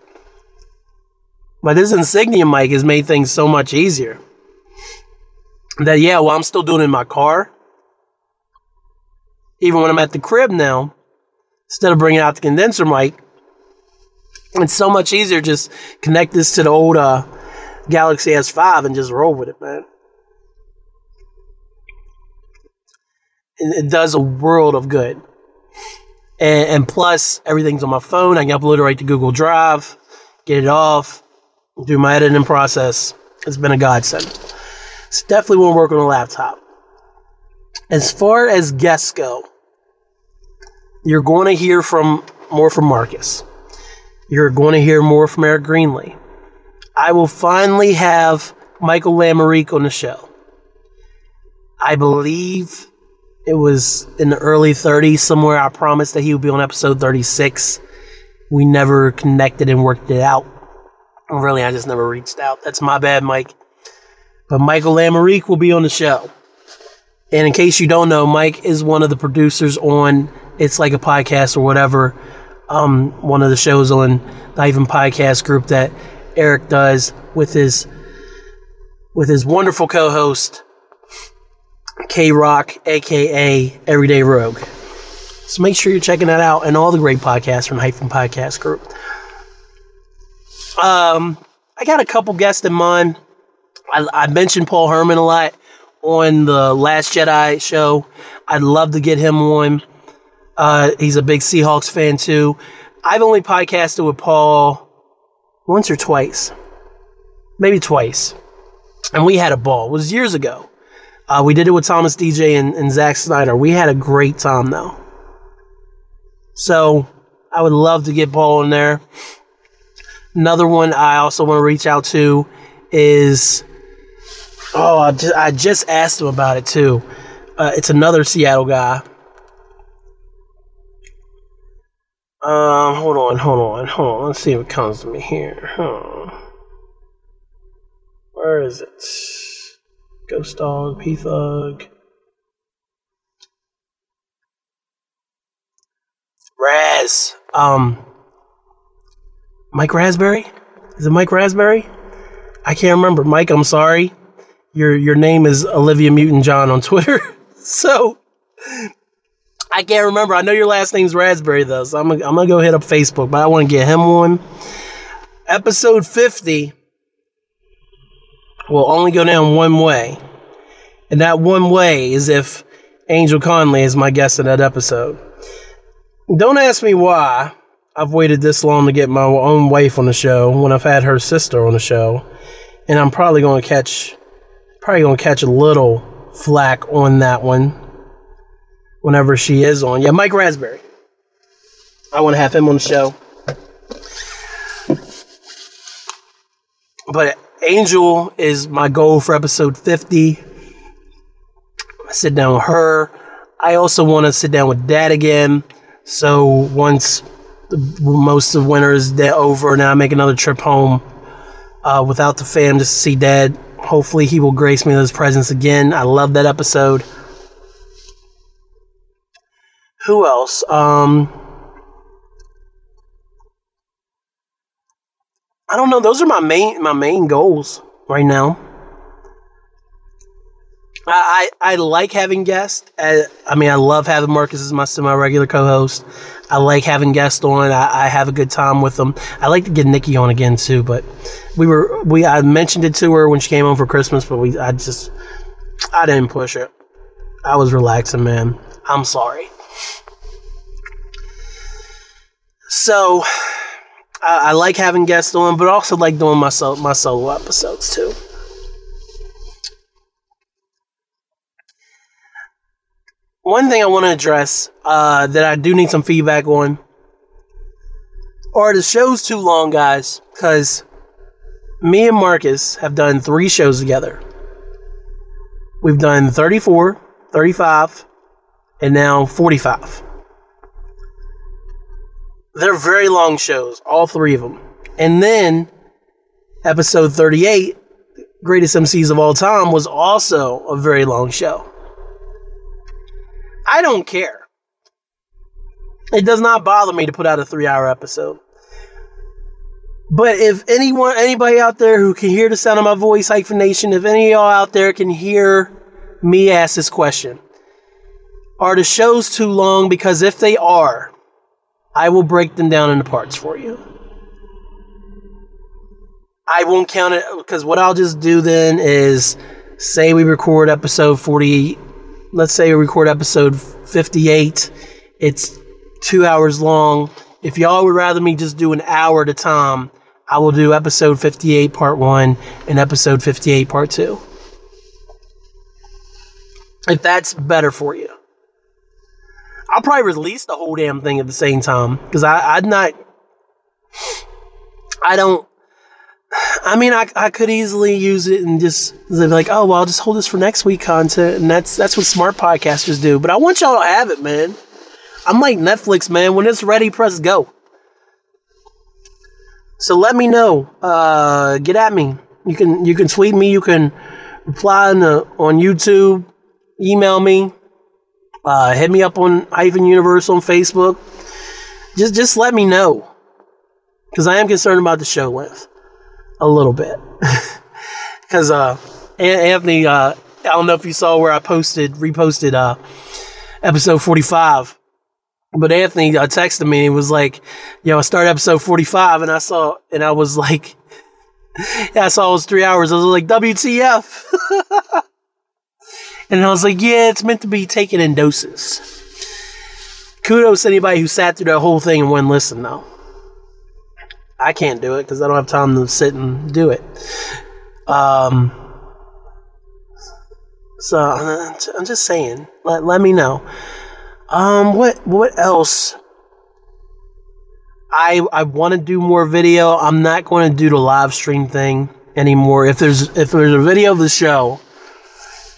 [SPEAKER 1] But this Insignia mic has made things so much easier that yeah, well, I'm still doing it in my car. Even when I'm at the crib now, instead of bringing out the condenser mic, it's so much easier just connect this to the old uh, Galaxy S5 and just roll with it, man. And it does a world of good. And, and plus, everything's on my phone. I can upload it right to Google Drive, get it off, do my editing process. It's been a godsend. It's definitely won't work on a laptop. As far as guests go, you're going to hear from more from Marcus. You're going to hear more from Eric Greenlee. I will finally have Michael Lamarique on the show. I believe it was in the early 30s somewhere. I promised that he would be on episode 36. We never connected and worked it out. Really, I just never reached out. That's my bad, Mike. But Michael Lamarique will be on the show. And in case you don't know, Mike is one of the producers on It's Like a Podcast or whatever, um, one of the shows on the Hyphen Podcast group that Eric does with his with his wonderful co-host K Rock, aka Everyday Rogue. So make sure you're checking that out and all the great podcasts from Hyphen Podcast Group. Um, I got a couple guests in mind I, I mentioned Paul Herman a lot on the Last Jedi show. I'd love to get him on. Uh, he's a big Seahawks fan too. I've only podcasted with Paul once or twice, maybe twice, and we had a ball. It was years ago. Uh, we did it with Thomas DJ and, and Zack Snyder. We had a great time though. So I would love to get Paul in there. Another one I also want to reach out to is Oh, I just, I just asked him about it too. Uh, it's another Seattle guy. Um, hold on, hold on, hold on. Let's see if it comes to me here. Huh. Where is it? Ghost Dog, P Thug. Raz. Um, Mike Raspberry? Is it Mike Raspberry? I can't remember. Mike, I'm sorry your your name is Olivia Mutant John on Twitter. so I can't remember. I know your last name's Raspberry though, so I'm gonna, I'm gonna go hit up Facebook, but I want to get him on. Episode 50 will only go down one way, and that one way is if Angel Conley is my guest in that episode. Don't ask me why. I've waited this long to get my own wife on the show when I've had her sister on the show, and I'm probably going to catch probably going to catch a little flack on that one whenever she is on. Yeah, Mike Raspberry. I want to have him on the show. But Angel is my goal for episode 50. I sit down with her. I also want to sit down with Dad again. So once the, most of winter is over, and I make another trip home uh, without the fam just to see Dad. Hopefully, he will grace me with his presence again. I love that episode. Who else? Um, I don't know. Those are my main my main goals right now. I, I, I like having guests. I, I, mean, I love having Marcus as my semi regular co host. I like having guests on. I, I, have a good time with them. I like to get Nikki on again too, but we were we I mentioned it to her when she came home for Christmas, but we I just I didn't push it. I was relaxing, man. I'm sorry. So I, I like having guests on, but also like doing my my solo episodes too. One thing I want to address uh, that I do need some feedback on are the shows too long, guys? Because me and Marcus have done three shows together. We've done 34, 35, and now 45. They're very long shows, all three of them. And then episode 38, Greatest MCs of All Time, was also a very long show. I don't care. It does not bother me to put out a three hour episode. But if anyone, anybody out there who can hear the sound of my voice, hyphenation, if any of y'all out there can hear me ask this question, are the shows too long? Because if they are, I will break them down into parts for you. I won't count it because what I'll just do then is say we record episode 40. Let's say we record episode 58. It's two hours long. If y'all would rather me just do an hour at a time, I will do episode 58 part one and episode 58 part two. If that's better for you. I'll probably release the whole damn thing at the same time because I I'm not. I don't. I mean, I, I could easily use it and just be like, oh well, I'll just hold this for next week content, and that's that's what smart podcasters do. But I want y'all to have it, man. I'm like Netflix, man. When it's ready, press go. So let me know. Uh, get at me. You can you can tweet me. You can reply on, the, on YouTube. Email me. Uh, hit me up on Hyphen Universe on Facebook. Just just let me know, because I am concerned about the show length a little bit. Because uh, Anthony, uh, I don't know if you saw where I posted reposted uh, episode forty five. But Anthony uh, texted me and was like, "Yo, I started episode forty-five, and I saw, and I was like, yeah, I saw it was three hours. I was like, WTF?" And I was like, yeah, it's meant to be taken in doses. Kudos to anybody who sat through that whole thing and wouldn't listen, though. I can't do it because I don't have time to sit and do it. Um, so I'm just saying, let, let me know. Um, what what else? I I want to do more video. I'm not going to do the live stream thing anymore. If there's if there's a video of the show,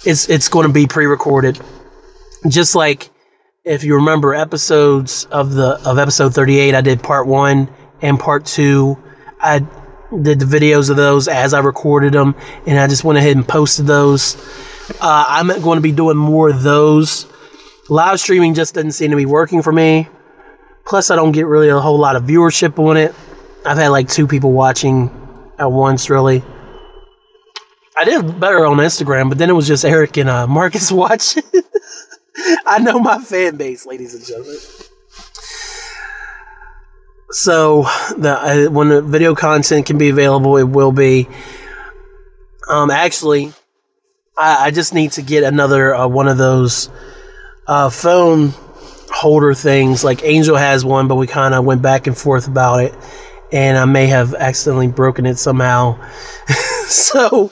[SPEAKER 1] it's it's going to be pre-recorded. Just like if you remember episodes of the of episode 38, I did part 1 and part 2. I did the videos of those as I recorded them and I just went ahead and posted those. Uh, I'm going to be doing more of those. Live streaming just doesn't seem to be working for me. Plus, I don't get really a whole lot of viewership on it. I've had like two people watching at once, really. I did better on Instagram, but then it was just Eric and uh, Marcus watching. I know my fan base, ladies and gentlemen. So, the uh, when the video content can be available, it will be. Um, actually, I, I just need to get another uh, one of those uh, phone holder things. Like Angel has one, but we kind of went back and forth about it, and I may have accidentally broken it somehow. so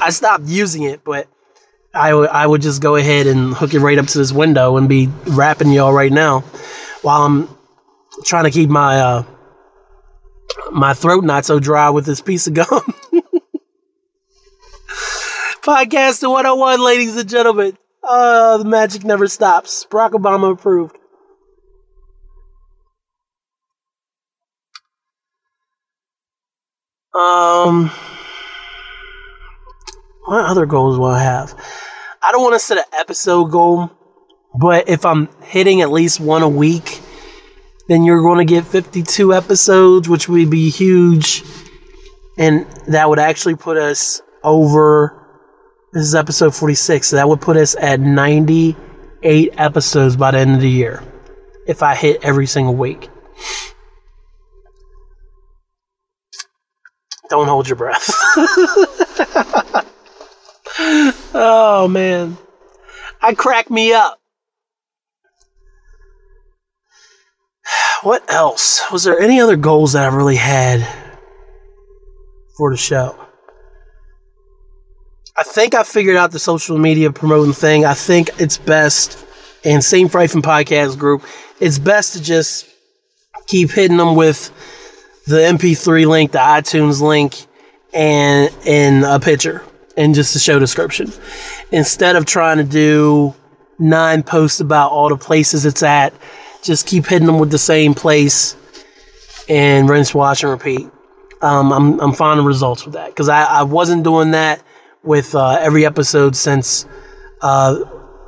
[SPEAKER 1] I stopped using it, but I, w- I would just go ahead and hook it right up to this window and be rapping y'all right now while I'm trying to keep my uh, my throat not so dry with this piece of gum. Podcast 101, ladies and gentlemen. Uh, the magic never stops. Barack Obama approved. Um, what other goals will I have? I don't want to set an episode goal, but if I'm hitting at least one a week, then you're going to get 52 episodes, which would be huge. And that would actually put us over. This is episode 46. So that would put us at 98 episodes by the end of the year if I hit every single week. Don't hold your breath. oh, man. I crack me up. What else? Was there any other goals that I really had for the show? I think I figured out the social media promoting thing. I think it's best, and same for Hyphen Podcast Group, it's best to just keep hitting them with the MP3 link, the iTunes link, and in a picture and just a show description. Instead of trying to do nine posts about all the places it's at, just keep hitting them with the same place and rinse, wash, and repeat. Um, I'm, I'm finding results with that because I, I wasn't doing that with uh, every episode since uh,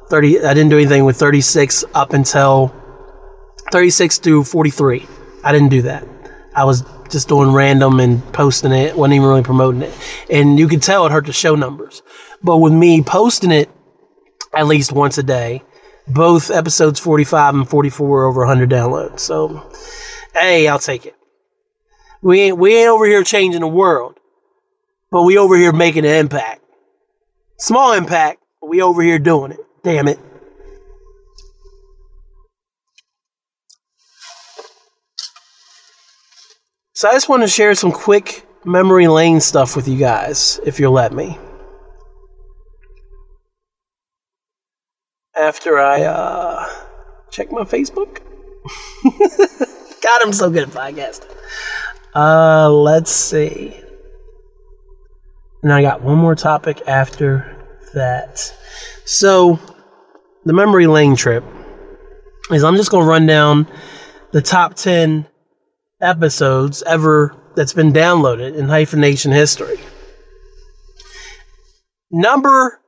[SPEAKER 1] 30. I didn't do anything with 36 up until 36 through 43. I didn't do that. I was just doing random and posting it, wasn't even really promoting it. And you could tell it hurt the show numbers. But with me posting it at least once a day, both episodes 45 and 44 were over 100 downloads. So, hey, I'll take it. We ain't, we ain't over here changing the world, but we over here making an impact. Small impact, but we over here doing it. Damn it. So I just want to share some quick memory lane stuff with you guys, if you'll let me. After I uh, check my Facebook. God, I'm so good at podcasting. Uh, let's see. And I got one more topic after that. So, the memory lane trip is I'm just going to run down the top 10 episodes ever that's been downloaded in hyphenation history. Number,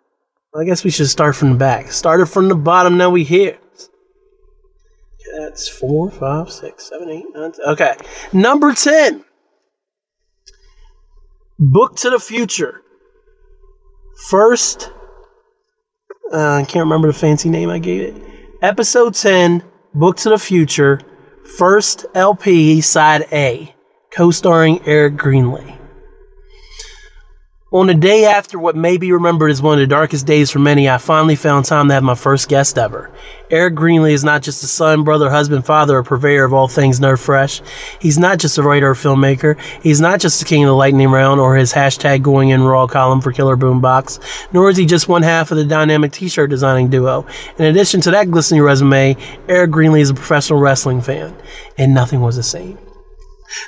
[SPEAKER 1] I guess we should start from the back. Started from the bottom, now we here. That's four, five, six, seven, eight, nine. Ten. Okay. Number 10. Book to the Future. First, uh, I can't remember the fancy name I gave it. Episode 10, Book to the Future First LP Side A, co starring Eric Greenlee. On the day after what may be remembered as one of the darkest days for many, I finally found time to have my first guest ever. Eric Greenlee is not just a son, brother, husband, father, or purveyor of all things Nerf Fresh. He's not just a writer or filmmaker. He's not just the king of the lightning round or his hashtag going in raw column for Killer Boombox. Nor is he just one half of the dynamic t-shirt designing duo. In addition to that glistening resume, Eric Greenlee is a professional wrestling fan. And nothing was the same.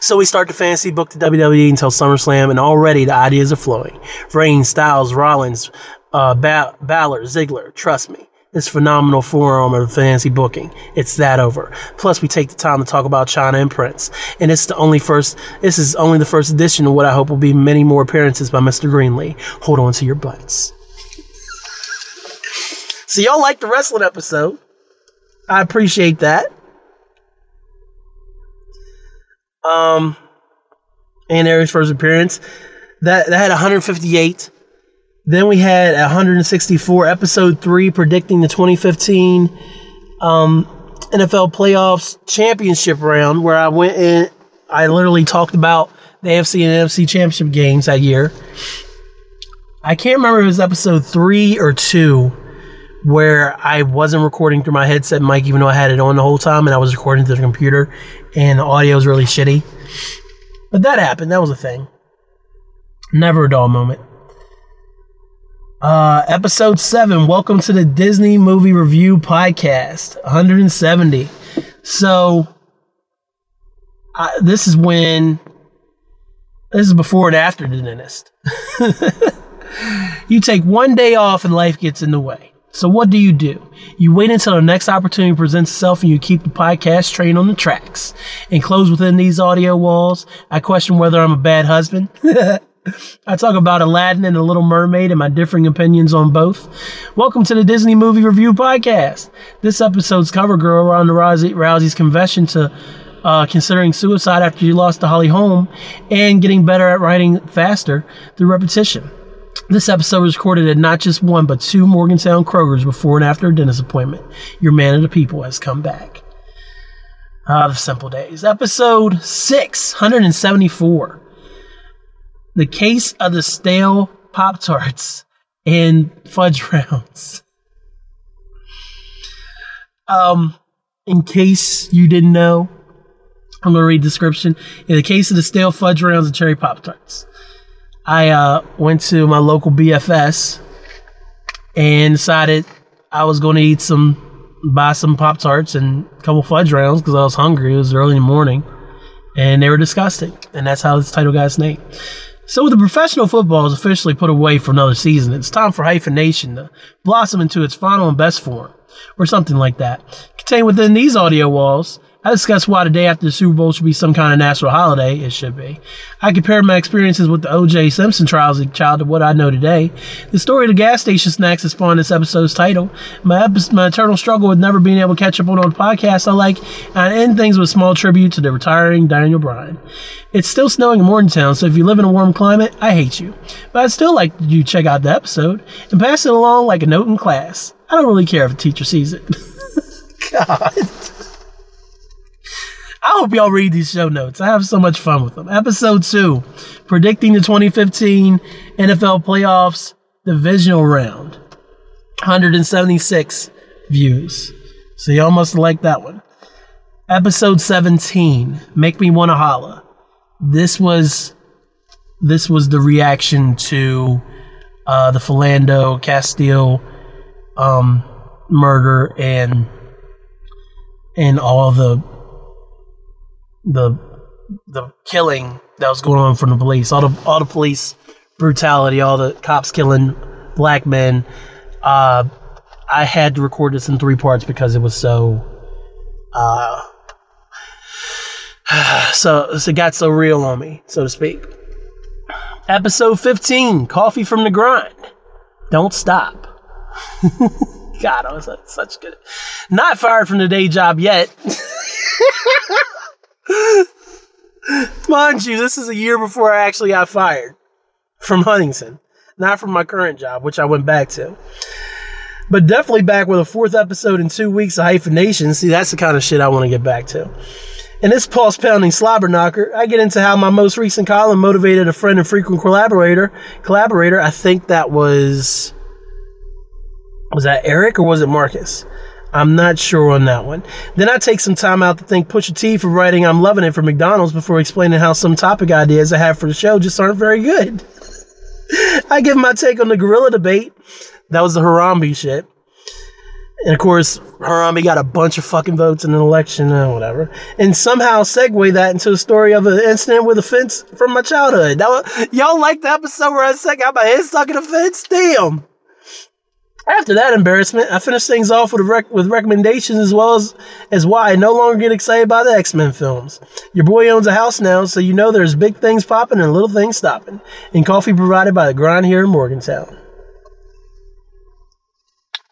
[SPEAKER 1] So we start the fantasy book to WWE until SummerSlam, and already the ideas are flowing. Reigns, Styles, Rollins, uh, ba- Balor, Ziggler. Trust me, this phenomenal forearm of fantasy booking. It's that over. Plus, we take the time to talk about Chyna and Prince, and it's the only first. This is only the first edition of what I hope will be many more appearances by Mr. Greenlee. Hold on to your butts. so y'all like the wrestling episode? I appreciate that. Um, and Eric's first appearance. That that had 158. Then we had 164. Episode three predicting the 2015 um, NFL playoffs championship round, where I went in. I literally talked about the AFC and NFC championship games that year. I can't remember if it was episode three or two, where I wasn't recording through my headset mic, even though I had it on the whole time, and I was recording through the computer, and the audio was really shitty. But that happened. That was a thing. Never a dull moment. Uh, episode 7. Welcome to the Disney Movie Review Podcast. 170. So, this is when. This is before and after the dentist. you take one day off and life gets in the way. So, what do you do? You wait until the next opportunity presents itself and you keep the podcast train on the tracks. Enclosed within these audio walls, I question whether I'm a bad husband. I talk about Aladdin and The Little Mermaid and my differing opinions on both. Welcome to the Disney Movie Review Podcast. This episode's cover girl, Ronda Rousey, Rousey's confession to uh, considering suicide after she lost to Holly Holm and getting better at writing faster through repetition. This episode was recorded at not just one, but two Morgantown Krogers before and after a dentist appointment. Your man of the people has come back. Ah, the simple days. Episode 674 the case of the stale Pop Tarts and fudge rounds. Um, in case you didn't know, I'm gonna read the description. In the case of the stale fudge rounds and cherry Pop Tarts, I uh, went to my local BFS and decided I was going to eat some, buy some Pop Tarts and a couple fudge rounds because I was hungry. It was early in the morning, and they were disgusting, and that's how this title got its name. So the professional football is officially put away for another season. It's time for Hyphenation to blossom into its final and best form, or something like that. Contained within these audio walls I discussed why the day after the Super Bowl should be some kind of national holiday. It should be. I compared my experiences with the O.J. Simpson trials as a child to what I know today. The story of the gas station snacks that spawned this episode's title. My, epi- my eternal struggle with never being able to catch up on all the podcasts I like, I end things with a small tribute to the retiring Daniel Bryan. It's still snowing in Morgantown, so if you live in a warm climate, I hate you. But I'd still like you check out the episode and pass it along like a note in class. I don't really care if a teacher sees it. God. I hope y'all read these show notes. I have so much fun with them. Episode 2 Predicting the 2015 NFL Playoffs Divisional Round. 176 views. So y'all must like that one. Episode 17 Make Me Wanna Holla. This was this was the reaction to uh, the Philando Castile um, murder and and all the the the killing that was going on from the police, all the all the police brutality, all the cops killing black men. Uh, I had to record this in three parts because it was so. Uh, so, so it got so real on me, so to speak. Episode 15 Coffee from the Grind. Don't stop. God, I was such good. Not fired from the day job yet. Mind you, this is a year before I actually got fired from Huntington, not from my current job, which I went back to. But definitely back with a fourth episode in two weeks of hyphenation. See, that's the kind of shit I want to get back to. In this pulse pounding slobber knocker, I get into how my most recent column motivated a friend and frequent collaborator. Collaborator, I think that was was that Eric or was it Marcus? I'm not sure on that one. Then I take some time out to thank Pusha T for writing I'm Loving It for McDonald's before explaining how some topic ideas I have for the show just aren't very good. I give my take on the gorilla debate. That was the Harambe shit. And of course, Harambe got a bunch of fucking votes in an election and whatever. And somehow segue that into a story of an incident with a fence from my childhood. That was, y'all like the episode where I got my head stuck in a fence? Damn. After that embarrassment, I finished things off with rec- with recommendations as well as as why I no longer get excited by the X Men films. Your boy owns a house now, so you know there's big things popping and little things stopping. And coffee provided by the grind here in Morgantown.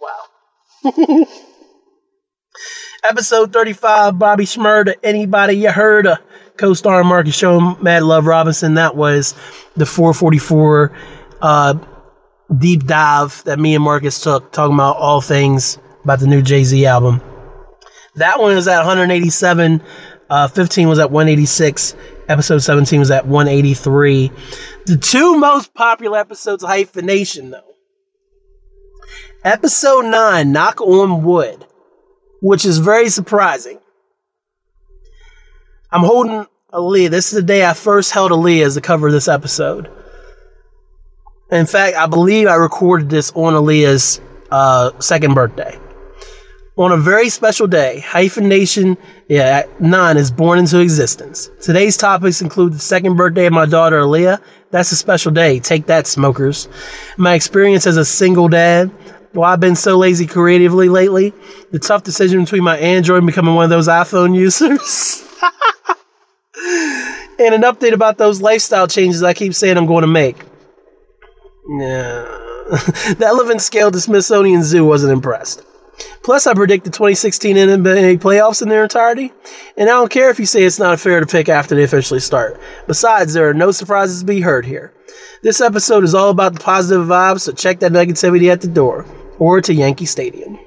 [SPEAKER 1] Wow. Episode 35, Bobby Shmurda, Anybody You Heard of? Co-star Marcus Show, Mad Love Robinson. That was the 444 uh, deep dive that me and Marcus took, talking about all things about the new Jay Z album. That one is at 187. Uh, 15 was at 186. Episode 17 was at 183. The two most popular episodes of Hyphenation, though. Episode 9, Knock on Wood, which is very surprising. I'm holding Aaliyah. This is the day I first held Aaliyah as the cover of this episode. In fact, I believe I recorded this on Aaliyah's uh, second birthday. On a very special day, Hyphenation yeah, 9 is born into existence. Today's topics include the second birthday of my daughter Aaliyah. That's a special day. Take that, smokers. My experience as a single dad. Why I've been so lazy creatively lately. The tough decision between my Android and becoming one of those iPhone users. and an update about those lifestyle changes I keep saying I'm going to make. Yeah. the elephant scale to Smithsonian Zoo wasn't impressed. Plus, I predict the 2016 NBA playoffs in their entirety, and I don't care if you say it's not fair to pick after they officially start. Besides, there are no surprises to be heard here. This episode is all about the positive vibes, so check that negativity at the door or to Yankee Stadium.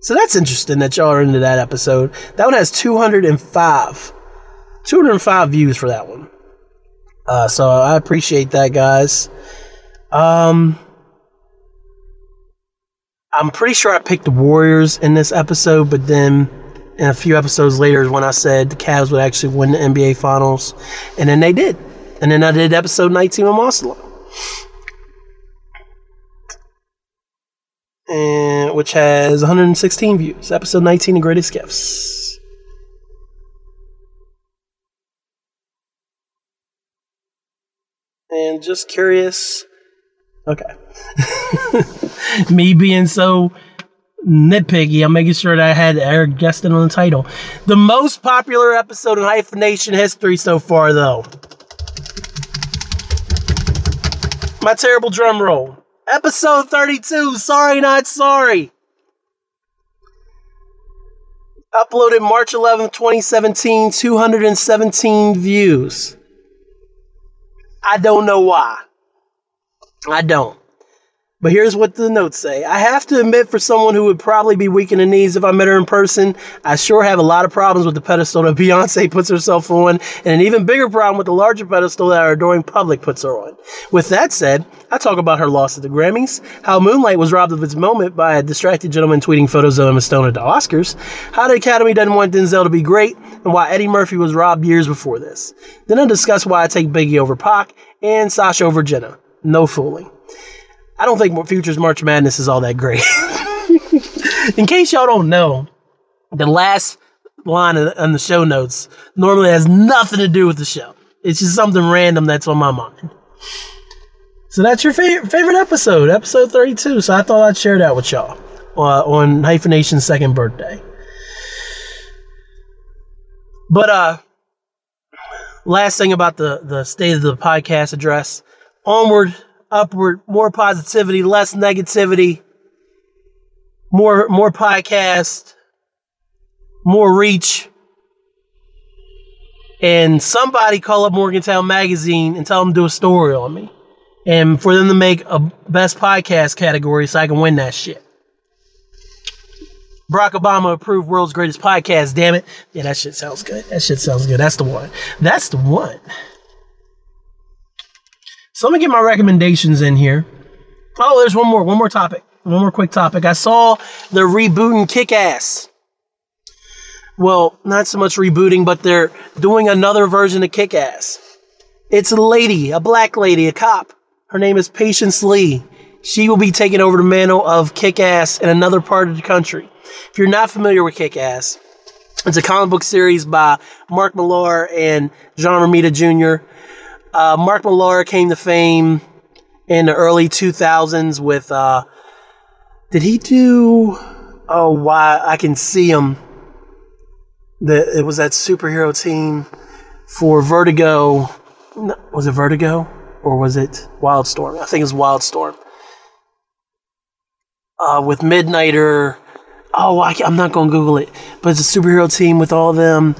[SPEAKER 1] So that's interesting that y'all are into that episode. That one has 205, 205 views for that one. Uh, so I appreciate that, guys. Um, I'm pretty sure I picked the Warriors in this episode, but then in a few episodes later is when I said the Cavs would actually win the NBA Finals, and then they did. And then I did episode 19 with Marcelo. And, which has 116 views. Episode 19, The Greatest Gifts. And just curious. Okay. me being so nitpicky, I'm making sure that I had Eric Justin on the title. The most popular episode in hyphenation history so far, though. My terrible drum roll. Episode 32, Sorry Not Sorry. Uploaded March 11th, 2017, 217 views. I don't know why. I don't. But here's what the notes say. I have to admit, for someone who would probably be weak in the knees if I met her in person, I sure have a lot of problems with the pedestal that Beyonce puts herself on, and an even bigger problem with the larger pedestal that our adoring public puts her on. With that said, I talk about her loss at the Grammys, how Moonlight was robbed of its moment by a distracted gentleman tweeting photos of Emma Stone at the Oscars, how the Academy doesn't want Denzel to be great, and why Eddie Murphy was robbed years before this. Then I'll discuss why I take Biggie over Pac and Sasha over Jenna. No fooling. I don't think Future's March Madness is all that great. In case y'all don't know, the last line on the show notes normally has nothing to do with the show. It's just something random that's on my mind. So that's your favorite favorite episode, episode 32. So I thought I'd share that with y'all uh, on Hyphenation's second birthday. But uh, last thing about the the state of the podcast address, onward upward, more positivity, less negativity, more more podcast, more reach. And somebody call up Morgantown Magazine and tell them to do a story on me. And for them to make a best podcast category so I can win that shit. Barack Obama approved world's greatest podcast, damn it. Yeah, that shit sounds good. That shit sounds good. That's the one. That's the one. So let me get my recommendations in here. Oh, there's one more, one more topic, one more quick topic. I saw the rebooting Kick Ass. Well, not so much rebooting, but they're doing another version of Kick Ass. It's a lady, a black lady, a cop. Her name is Patience Lee. She will be taking over the mantle of Kick Ass in another part of the country. If you're not familiar with Kick Ass, it's a comic book series by Mark Millar and John Romita Jr. Uh, Mark Millar came to fame in the early 2000s with, uh, did he do, oh, why, I can see him. The, it was that superhero team for Vertigo. Was it Vertigo? Or was it Wildstorm? I think it was Wildstorm. Uh, with Midnighter. Oh, I, am not going to Google it. But it's a superhero team with all them.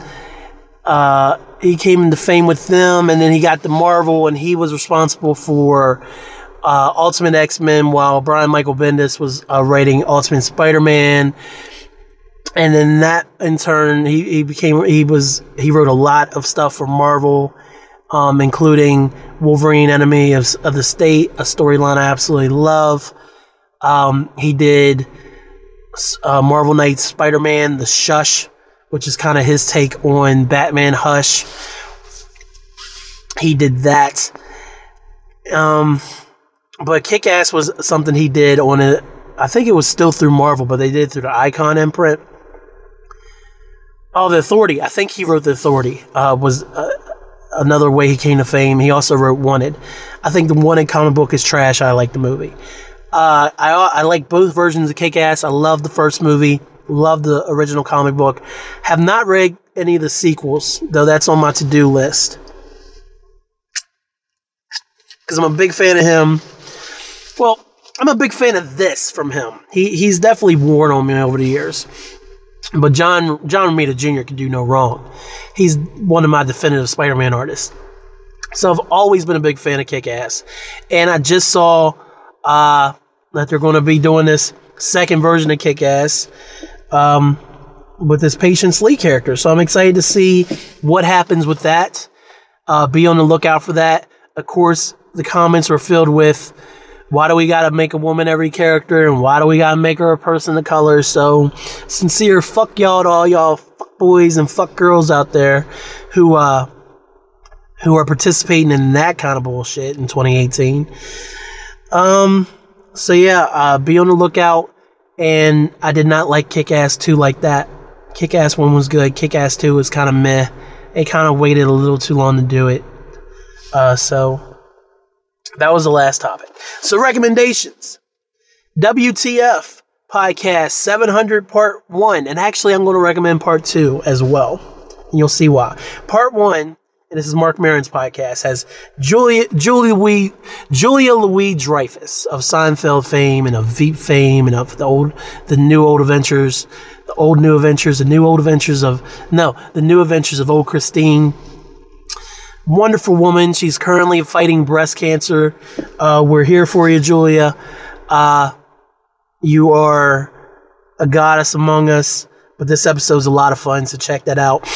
[SPEAKER 1] Uh, he came into fame with them, and then he got the Marvel, and he was responsible for uh, Ultimate X Men, while Brian Michael Bendis was uh, writing Ultimate Spider Man. And then that, in turn, he, he became he was he wrote a lot of stuff for Marvel, um, including Wolverine, Enemy of, of the State, a storyline I absolutely love. Um, he did uh, Marvel Knights Spider Man, The Shush, which is kind of his take on Batman Hush. He did that. Um, but Kick Ass was something he did on it. I think it was still through Marvel, but they did through the Icon imprint. Oh, the Authority. I think he wrote the Authority. Uh, was uh, another way he came to fame. He also wrote Wanted. I think the Wanted comic book is trash. I like the movie. Uh, I I like both versions of Kick Ass. I love the first movie. Love the original comic book. Have not read any of the sequels, though. That's on my to do list because I'm a big fan of him. Well, I'm a big fan of this from him. He he's definitely worn on me over the years. But John John Romita Jr. can do no wrong. He's one of my definitive Spider-Man artists. So I've always been a big fan of Kick-Ass, and I just saw uh, that they're going to be doing this second version of Kick-Ass um, with this Patience Lee character. So I'm excited to see what happens with that. Uh, be on the lookout for that. Of course, the comments were filled with why do we got to make a woman every character and why do we got to make her a person of color so sincere fuck y'all to all y'all fuck boys and fuck girls out there who uh who are participating in that kind of bullshit in 2018 um so yeah uh be on the lookout and i did not like kick-ass 2 like that kick-ass 1 was good kick-ass 2 was kind of meh it kind of waited a little too long to do it uh so that was the last topic. So, recommendations WTF podcast 700 part one. And actually, I'm going to recommend part two as well. And you'll see why. Part one, and this is Marc Maron's podcast, has Julia, Julia, Louis, Julia Louis Dreyfus of Seinfeld fame and of Veep fame and of the old, the new old adventures, the old new adventures, the new old adventures of, no, the new adventures of old Christine wonderful woman. She's currently fighting breast cancer. Uh, we're here for you, Julia. Uh, you are a goddess among us. But this episode is a lot of fun, so check that out.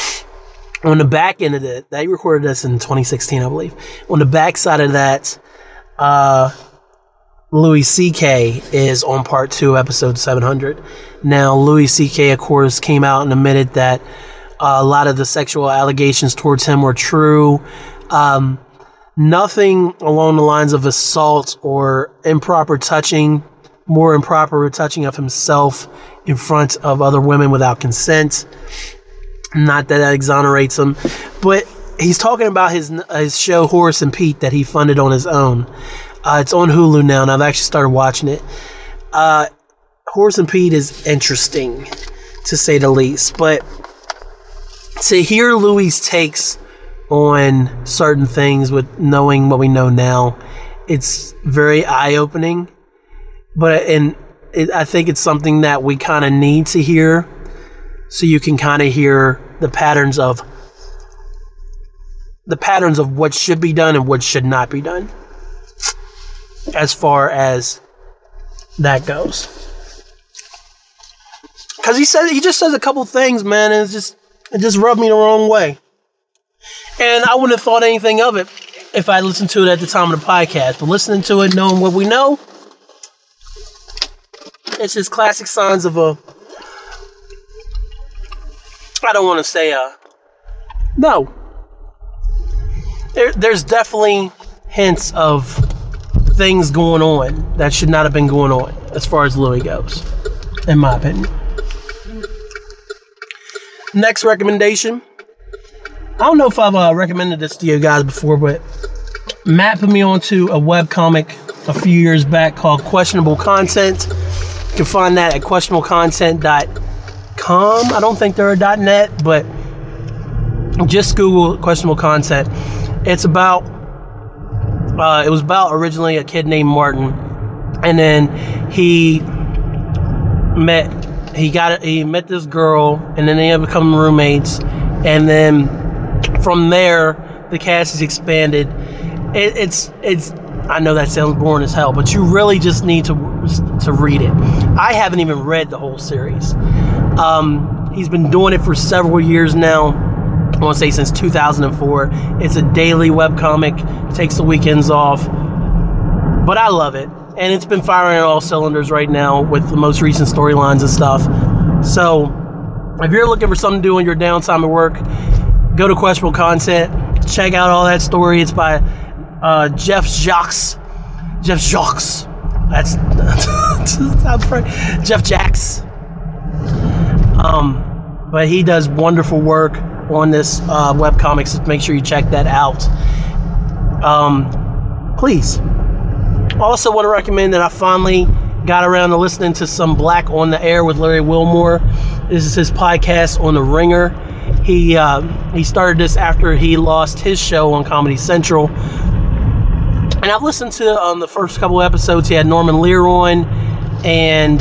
[SPEAKER 1] On the back end of it, they recorded this in 2016, I believe. On the back side of that, uh, Louis C.K. is on part two, episode 700. Now, Louis C.K., of course, came out and admitted that uh, a lot of the sexual allegations towards him were true. Um, nothing along the lines of assault or improper touching, more improper touching of himself in front of other women without consent. Not that that exonerates him, but he's talking about his his show Horace and Pete that he funded on his own. Uh, it's on Hulu now, and I've actually started watching it. Uh, Horace and Pete is interesting, to say the least, but to hear Louis' takes on certain things with knowing what we know now, it's very eye opening. But and it, I think it's something that we kind of need to hear, so you can kind of hear the patterns of the patterns of what should be done and what should not be done, as far as that goes. Because he says he just says a couple things, man, and it's just it just rubbed me the wrong way. And I wouldn't have thought anything of it if I listened to it at the time of the podcast. But listening to it, knowing what we know, it's just classic signs of a. I don't want to say a. No. There, there's definitely hints of things going on that should not have been going on as far as Louis goes, in my opinion. Next recommendation. I don't know if I've uh, recommended this to you guys before, but Matt put me onto a web comic a few years back called Questionable Content. You can find that at questionablecontent.com. I don't think they're a .net, but just Google Questionable Content. It's about. Uh, it was about originally a kid named Martin, and then he met he got he met this girl, and then they becoming roommates, and then from there the cast is expanded. It, it's it's I know that sounds boring as hell, but you really just need to to read it. I haven't even read the whole series. Um, he's been doing it for several years now. I want to say since 2004. It's a daily web comic. Takes the weekends off, but I love it. and it's been firing on all cylinders right now with the most recent storylines and stuff. So, if you're looking for something to do in your downtime at work, go to Questionable Content. Check out all that story. It's by uh, Jeff Jacques. Jeff Jacques. That's, right. Jeff Jacks. Um, but he does wonderful work on this uh, web comics. Make sure you check that out. Um, please. Also, want to recommend that I finally got around to listening to some Black on the Air with Larry Wilmore. This is his podcast on the Ringer. He uh, he started this after he lost his show on Comedy Central, and I've listened to um, the first couple episodes. He had Norman Lear on, and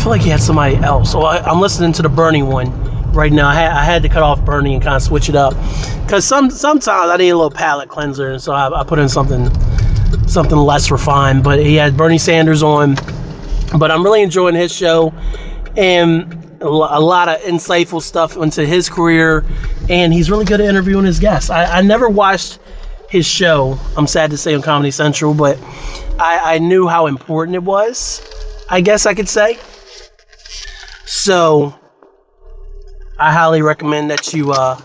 [SPEAKER 1] feel like he had somebody else. So I, am listening to the Bernie one right now. I had, I had to cut off Bernie and kind of switch it up because some sometimes I need a little palate cleanser, and so I, I put in something something less refined. But he had Bernie Sanders on. But I'm really enjoying his show and a lot of insightful stuff into his career. And he's really good at interviewing his guests. I, I never watched his show. I'm sad to say on Comedy Central, but I, I knew how important it was. I guess I could say. So I highly recommend that you uh,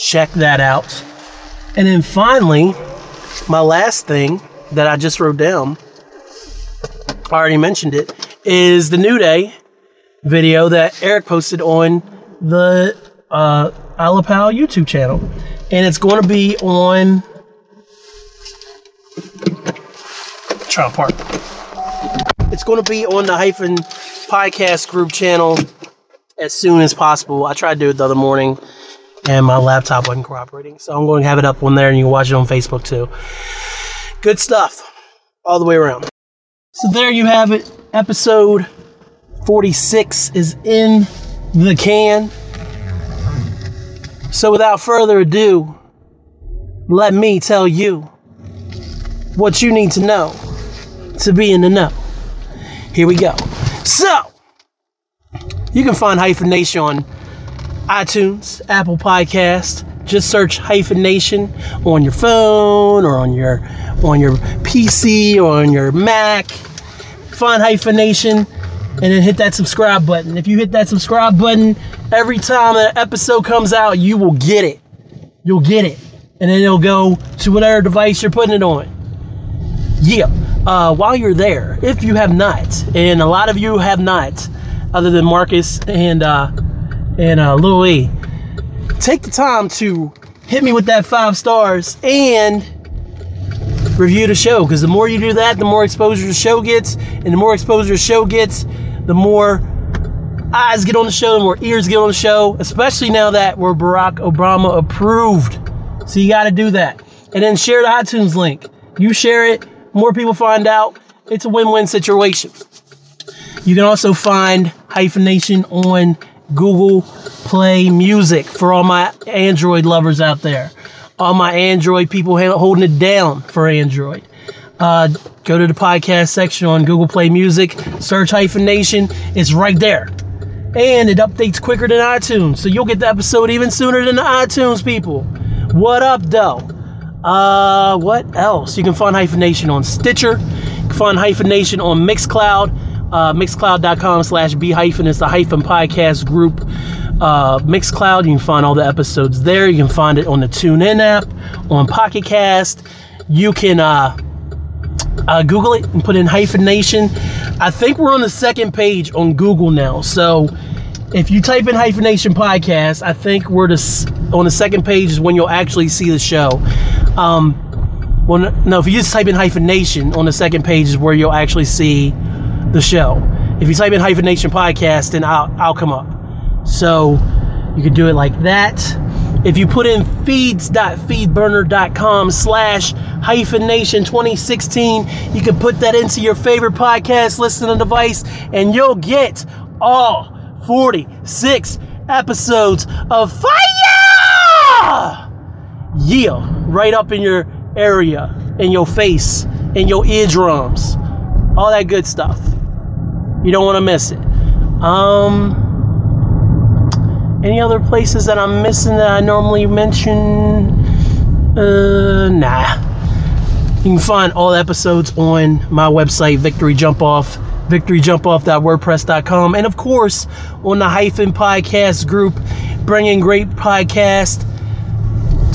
[SPEAKER 1] check that out. And then finally, my last thing that I just wrote down, I already mentioned it, is the New Day video that Eric posted on the uh, Alapal YouTube channel. And it's going to be on Trump Park. It's going to be on the Hyphen Podcast group channel as soon as possible. I tried to do it the other morning and my laptop wasn't cooperating. So I'm going to have it up on there and you can watch it on Facebook too. Good stuff all the way around. So there you have it. Episode 46 is in the can. So without further ado, let me tell you what you need to know to be in the know. Here we go. So, you can find Hyphenation on iTunes, Apple Podcast, just search Hyphenation on your phone or on your on your PC or on your Mac. Find Hyphenation and then hit that subscribe button. If you hit that subscribe button, every time an episode comes out, you will get it. You'll get it. And then it'll go to whatever device you're putting it on. Yeah. Uh, while you're there, if you have not, and a lot of you have not, other than Marcus and uh, and uh, E, take the time to hit me with that five stars and review the show because the more you do that, the more exposure the show gets, and the more exposure the show gets, the more eyes get on the show, the more ears get on the show, especially now that we're Barack Obama approved. So you got to do that. And then share the iTunes link. You share it, more people find out. It's a win win situation. You can also find hyphenation on Google Play Music for all my Android lovers out there. All my Android people holding it down for Android. Uh, go to the podcast section on Google Play Music, search hyphenation, It's right there. And it updates quicker than iTunes. So you'll get the episode even sooner than the iTunes people. What up, though? Uh, what else? You can find Hyphenation on Stitcher. You can find Hyphenation on Mixcloud uh, mixcloud.com slash b hyphen is the hyphen podcast group uh, mixcloud you can find all the episodes there you can find it on the TuneIn app on pocket cast you can uh, uh, google it and put in hyphenation. i think we're on the second page on google now so if you type in hyphenation podcast i think we're the, on the second page is when you'll actually see the show um, well no if you just type in hyphenation on the second page is where you'll actually see the show. If you type in hyphenation podcast, then I'll, I'll come up. So you can do it like that. If you put in feeds.feedburner.com slash hyphenation 2016, you can put that into your favorite podcast listening device and you'll get all 46 episodes of fire! Yeah, right up in your area, in your face, in your eardrums, all that good stuff. You don't want to miss it. Um, any other places that I'm missing that I normally mention? Uh, nah. You can find all episodes on my website, Victory Jump Off, victoryjumpoff.wordpress.com, and of course on the Hyphen Podcast group, bringing great podcast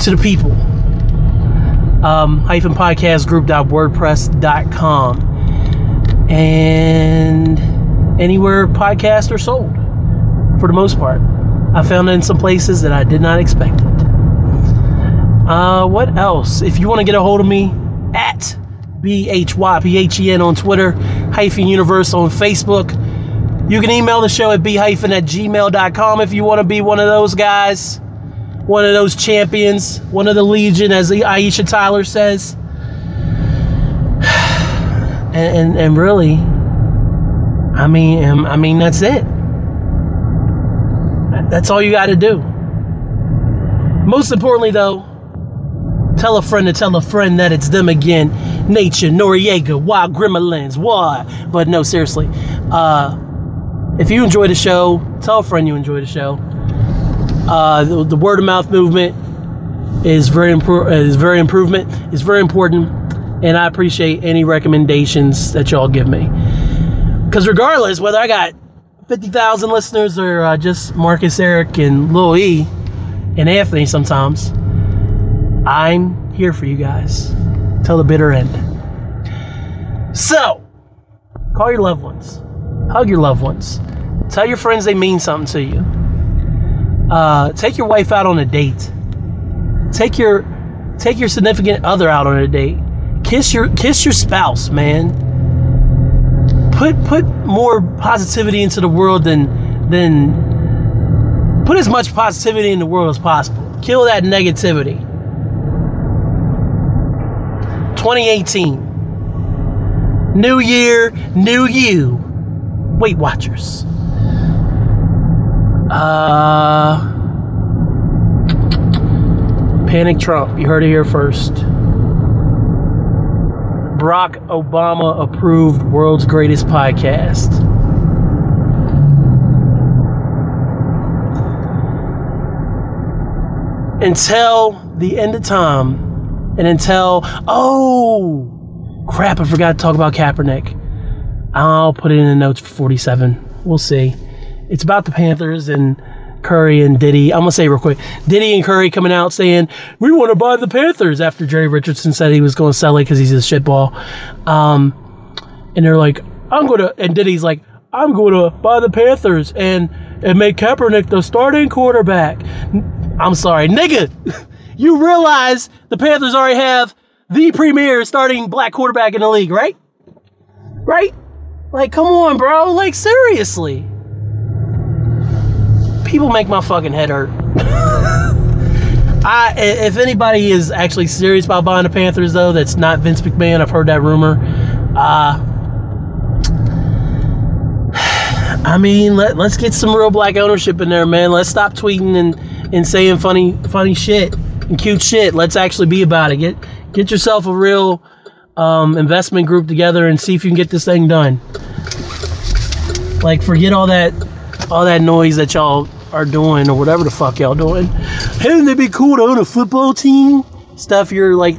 [SPEAKER 1] to the people. Um, hyphen podcast group.wordpress.com and anywhere podcasts are sold for the most part. I found it in some places that I did not expect it. Uh, what else? If you want to get a hold of me at B-H-Y-P-H-E-N on Twitter, hyphen universe on Facebook. You can email the show at b hyphen at gmail.com if you want to be one of those guys, one of those champions, one of the legion, as Aisha Tyler says. And, and, and really, I mean, um, I mean, that's it. That's all you got to do. Most importantly, though, tell a friend to tell a friend that it's them again. Nature, Noreaga, Wild Gremlins, why? But no, seriously. Uh, if you enjoy the show, tell a friend you enjoy the show. Uh, the, the, word of mouth movement is very impro- is very improvement. is very important, and I appreciate any recommendations that y'all give me. Because regardless, whether I got 50,000 listeners or uh, just Marcus, Eric, and Lil E, and Anthony sometimes, I'm here for you guys till the bitter end. So, call your loved ones, hug your loved ones, tell your friends they mean something to you. Uh, take your wife out on a date. Take your take your significant other out on a date. Kiss your kiss your spouse, man put put more positivity into the world than than put as much positivity in the world as possible. Kill that negativity. 2018. New year, new you. Weight Watchers. Uh Panic Trump. You heard it here first. Barack Obama approved world's greatest podcast. Until the end of time, and until, oh, crap, I forgot to talk about Kaepernick. I'll put it in the notes for 47. We'll see. It's about the Panthers and Curry and Diddy. I'm gonna say real quick, Diddy and Curry coming out saying we want to buy the Panthers after Jerry Richardson said he was going to sell it because he's a shitball. Um, and they're like, I'm gonna, and Diddy's like, I'm going to buy the Panthers and and make Kaepernick the starting quarterback. I'm sorry, nigga. You realize the Panthers already have the premier starting black quarterback in the league, right? Right? Like, come on, bro. Like, seriously people make my fucking head hurt. I, if anybody is actually serious about buying the Panthers, though, that's not Vince McMahon. I've heard that rumor. Uh, I mean, let, let's get some real black ownership in there, man. Let's stop tweeting and, and saying funny funny shit cute shit. Let's actually be about it. Get get yourself a real um, investment group together and see if you can get this thing done. Like, forget all that all that noise that y'all are doing or whatever the fuck y'all doing. Hey, wouldn't it be cool to own a football team? Stuff you're like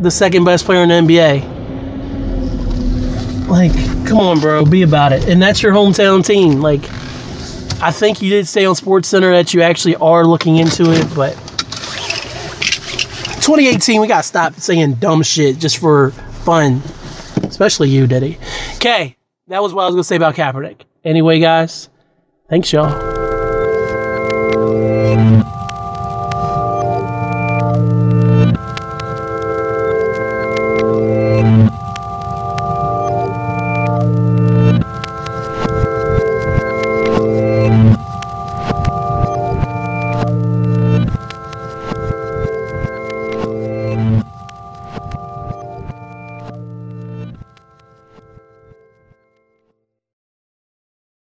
[SPEAKER 1] the second best player in the NBA. Like, come on, bro, be about it. And that's your hometown team. Like, I think you did say on Sports Center that you actually are looking into it, but 2018, we gotta stop saying dumb shit just for fun. Especially you, Diddy. Okay, that was what I was gonna say about Kaepernick. Anyway, guys, thanks, y'all.